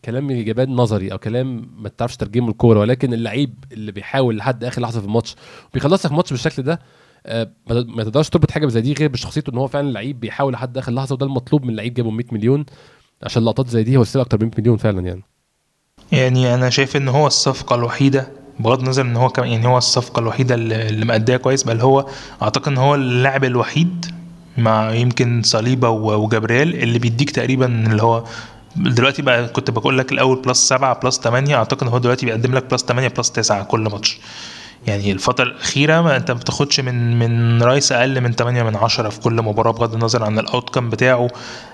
كلام الاجابات نظري أو كلام ما تعرفش ترجمه الكورة ولكن اللعيب اللي بيحاول لحد آخر لحظة في الماتش وبيخلص لك الماتش بالشكل ده آه، ما تقدرش تربط حاجة زي دي غير بشخصيته إن هو فعلا لعيب بيحاول لحد آخر لحظة وده المطلوب من لعيب جابه 100 مليون عشان لقطات زي دي هو أكتر من 100 مليون فعلا يعني. يعني أنا شايف إن هو الصفقة الوحيدة بغض النظر إن هو كمان يعني هو الصفقة الوحيدة اللي مأديها كويس بل هو أعتقد إن هو اللاعب الوحيد مع يمكن صليبة و- وجبريل اللي بيديك تقريبا اللي هو دلوقتي بقى كنت بقول لك الأول plus 7 plus 8 أعتقد إن هو دلوقتي بيقدم لك plus 8 plus 9 كل ماتش. يعني الفترة الأخيرة ما أنت ما بتاخدش من من رايس أقل من 8 من 10 في كل مباراة بغض النظر عن ال outcome بتاعه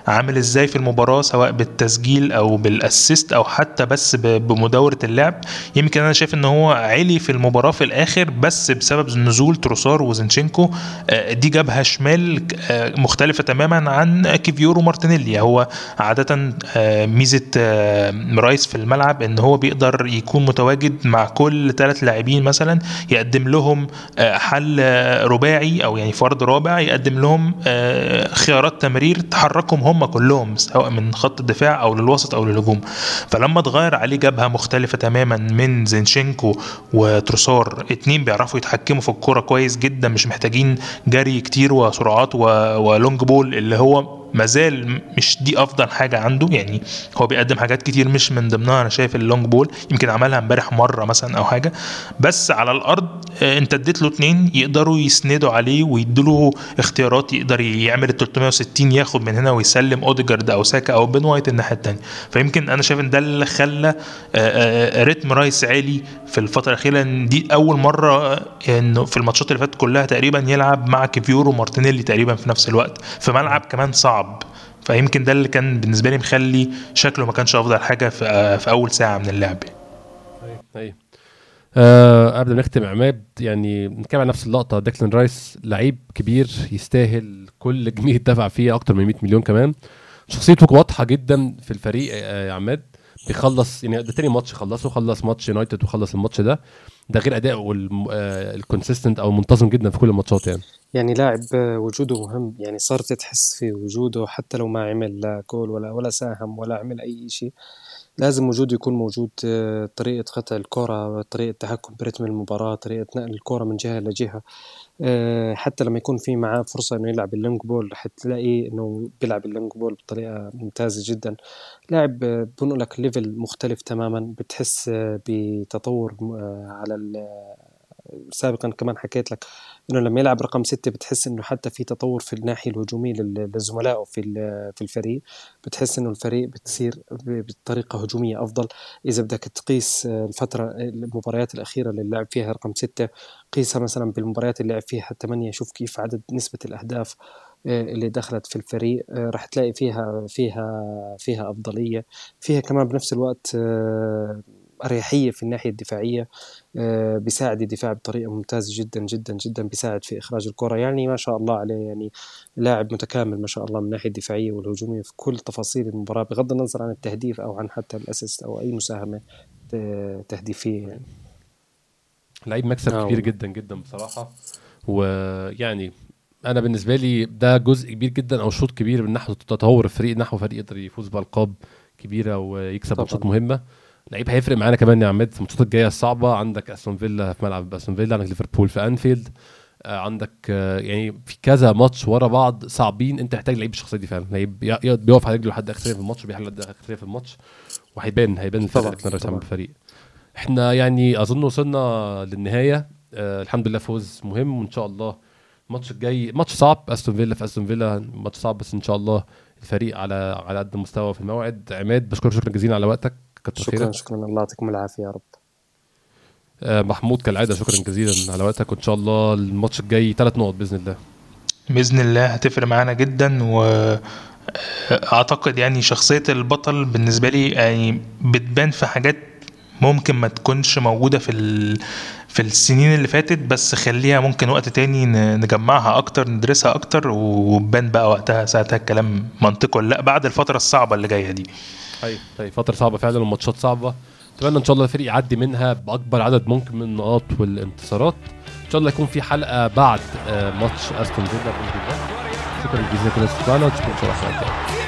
عامل إزاي في المباراة سواء بالتسجيل أو بال assist أو حتى بس ب- بمداورة اللعب. يمكن أنا شايف إن هو عالي في المباراة في الآخر بس بسبب نزول تروسار وزنشينكو آه، دي جبهة شمال آه، مختلفة تماما عن كيفيورو مارتينيلي. هو عادة آه، ميزة آه، رايس في الملعب إن هو بيقدر يكون متواجد مع كل ثلاث لاعبين مثلا. يقدم لهم آه، حل رباعي أو يعني فرد رابع يقدم لهم آه، خيارات تمرير تحركهم هم كلهم سواء من خط الدفاع أو للوسط أو للهجوم. فلما اتغير عليه جبهة مختلفة تماما من زينشينكو وتروسار اتنين بيعرفوا يتحكموا في الكورة كويس جدا مش محتاجين جري كتير وسرعات و long ball اللي هو مازال مش دي أفضل حاجة عنده يعني هو بيقدم حاجات كتير مش من ضمنها أنا شايف ال long ball يمكن عملها امبارح مرة مثلا أو حاجة. بس على الأرض آه، أنت اديت له اتنين يقدروا يسندوا عليه ويدوا اختيارات يقدر يعمل ال 360 ياخد من هنا ويسلم أوديجارد أو ساكا أو بن وايت الناحية الثانية فيمكن أنا شايف إن ده اللي خلى آه، آه، رتم رايس عالي في الفترة الأخيرة لأن دي أول مرة إنه في الماتشات اللي فاتت كلها تقريبا يلعب مع كيفيورو ومارتينيلي تقريبا في نفس الوقت. في ملعب كمان صعب. فيمكن ده اللي كان بالنسبة لي مخلي شكله ما كانش أفضل حاجة في, في أول ساعة من اللعب. أيوه آه قبل ما نختم عماد يعني نتكلم عن نفس اللقطة. ديكلان رايس لعيب كبير يستاهل كل جنيه دفع فيه أكتر من 100 مليون كمان. شخصيته واضحة جدا في الفريق آه يا عماد. بيخلص يعني ده تاني ماتش خلصه خلص ماتش يونايتد وخلص الماتش ده. ده غير اداؤه ال consistent أو منتظم جدا في كل الماتشات يعني. يعني لاعب آه، وجوده مهم. يعني صارت تحس في وجوده حتى لو ما عمل لا جول ولا ولا ساهم ولا عمل أي شيء. لازم وجوده يكون موجود آه، طريقة قطع الكرة طريقة التحكم برتم المباراة طريقة نقل الكرة من جهة لجهة. آه، حتى لما يكون في معاه فرصة إنه يلعب ال long ball حتلاقي إنه بيلعب ال long ball بطريقة ممتازة جدا. لاعب آه، بنقلك level مختلف تماما بتحس آه، بتطور آه، على ال- سابقا كمان حكيت لك إنه لما يلعب رقم ستة بتحس إنه حتى في تطور في الناحية الهجومية لزملائه في في الفريق. بتحس إنه الفريق بتصير بطريقة هجومية أفضل. إذا بدك تقيس الفترة المباريات الأخيرة اللي لعب فيها رقم ستة قيسها مثلا بالمباريات اللي لعب فيها الثمانية شوف كيف عدد نسبة الأهداف آه، اللي دخلت في الفريق آه، راح تلاقي فيها فيها فيها أفضلية. فيها كمان بنفس الوقت آه، أريحية في الناحية الدفاعية آه، بيساعد الدفاع بطريقة ممتازة جدا جدا جدا بيساعد في إخراج الكرة يعني ما شاء الله عليه يعني لاعب متكامل ما شاء الله من الناحية الدفاعية والهجومية في كل تفاصيل المباراة بغض النظر عن التهديف أو عن حتى الأسيست أو أي مساهمة تهديفية يعني لعيب مكسب آه كبير. جدا جدا بصراحة ويعني أنا بالنسبة لي ده جزء كبير جدا أو شوط كبير من نحو تطور الفريق نحو فريق يقدر يفوز بألقاب كبيرة ويكسب. ماتشات مهمة لعيب هيفرق معانا كمان يا عماد. في الماتشات الجاية الصعبه عندك أستون فيلا في ملعب أستون فيلا عندك ليفربول في أنفيلد. آه، عندك آه، يعني في كذا ماتش ورا بعض صعبين. أنت محتاج لعيب بالشخصية دي فعلا. لعيب بيقف على رجله لحد آخر في الماتش وبيحل لحد آخر في الماتش وهيبان هيبان الفرق اللي طبعاً. بالفريق إحنا يعني أظن وصلنا للنهاية. آه الحمد لله فوز مهم وإن شاء الله الماتش الجاي ماتش صعب. أستون فيلا في أستون فيلا ماتش صعب بس إن شاء الله الفريق على على قد المستوى في الموعد. عماد بشكرك شكرا جزيلا على وقتك. كتر شكرا خيرك. شكرا. الله يعطيكم العافية يا رب. آه محمود كالعادة شكرا جزيلا على وقتك وإن شاء الله الماتش الجاي ثلاث نقط بإذن الله. بإذن الله هتفرق معانا جدا و أعتقد يعني شخصية البطل بالنسبة لي يعني بتبان في حاجات ممكن ما تكونش موجودة في ال... في السنين اللي فاتت بس خليها ممكن وقت تاني ن- نجمعها أكتر ندرسها أكتر وبان بقى وقتها ساعتها الكلام منطقي ولا لأ بعد الفترة الصعبة اللي جاية دي. طيب فترة صعبة فعلا وماتشات صعبة. أتمنى إن شاء الله الفريق يعدي منها بأكبر عدد ممكن من النقاط والانتصارات. إن شاء الله يكون في حلقة بعد آه ماتش أستون فيلا. شكرا جزيلا كل استماعنا ونشوفكم ان شاء الله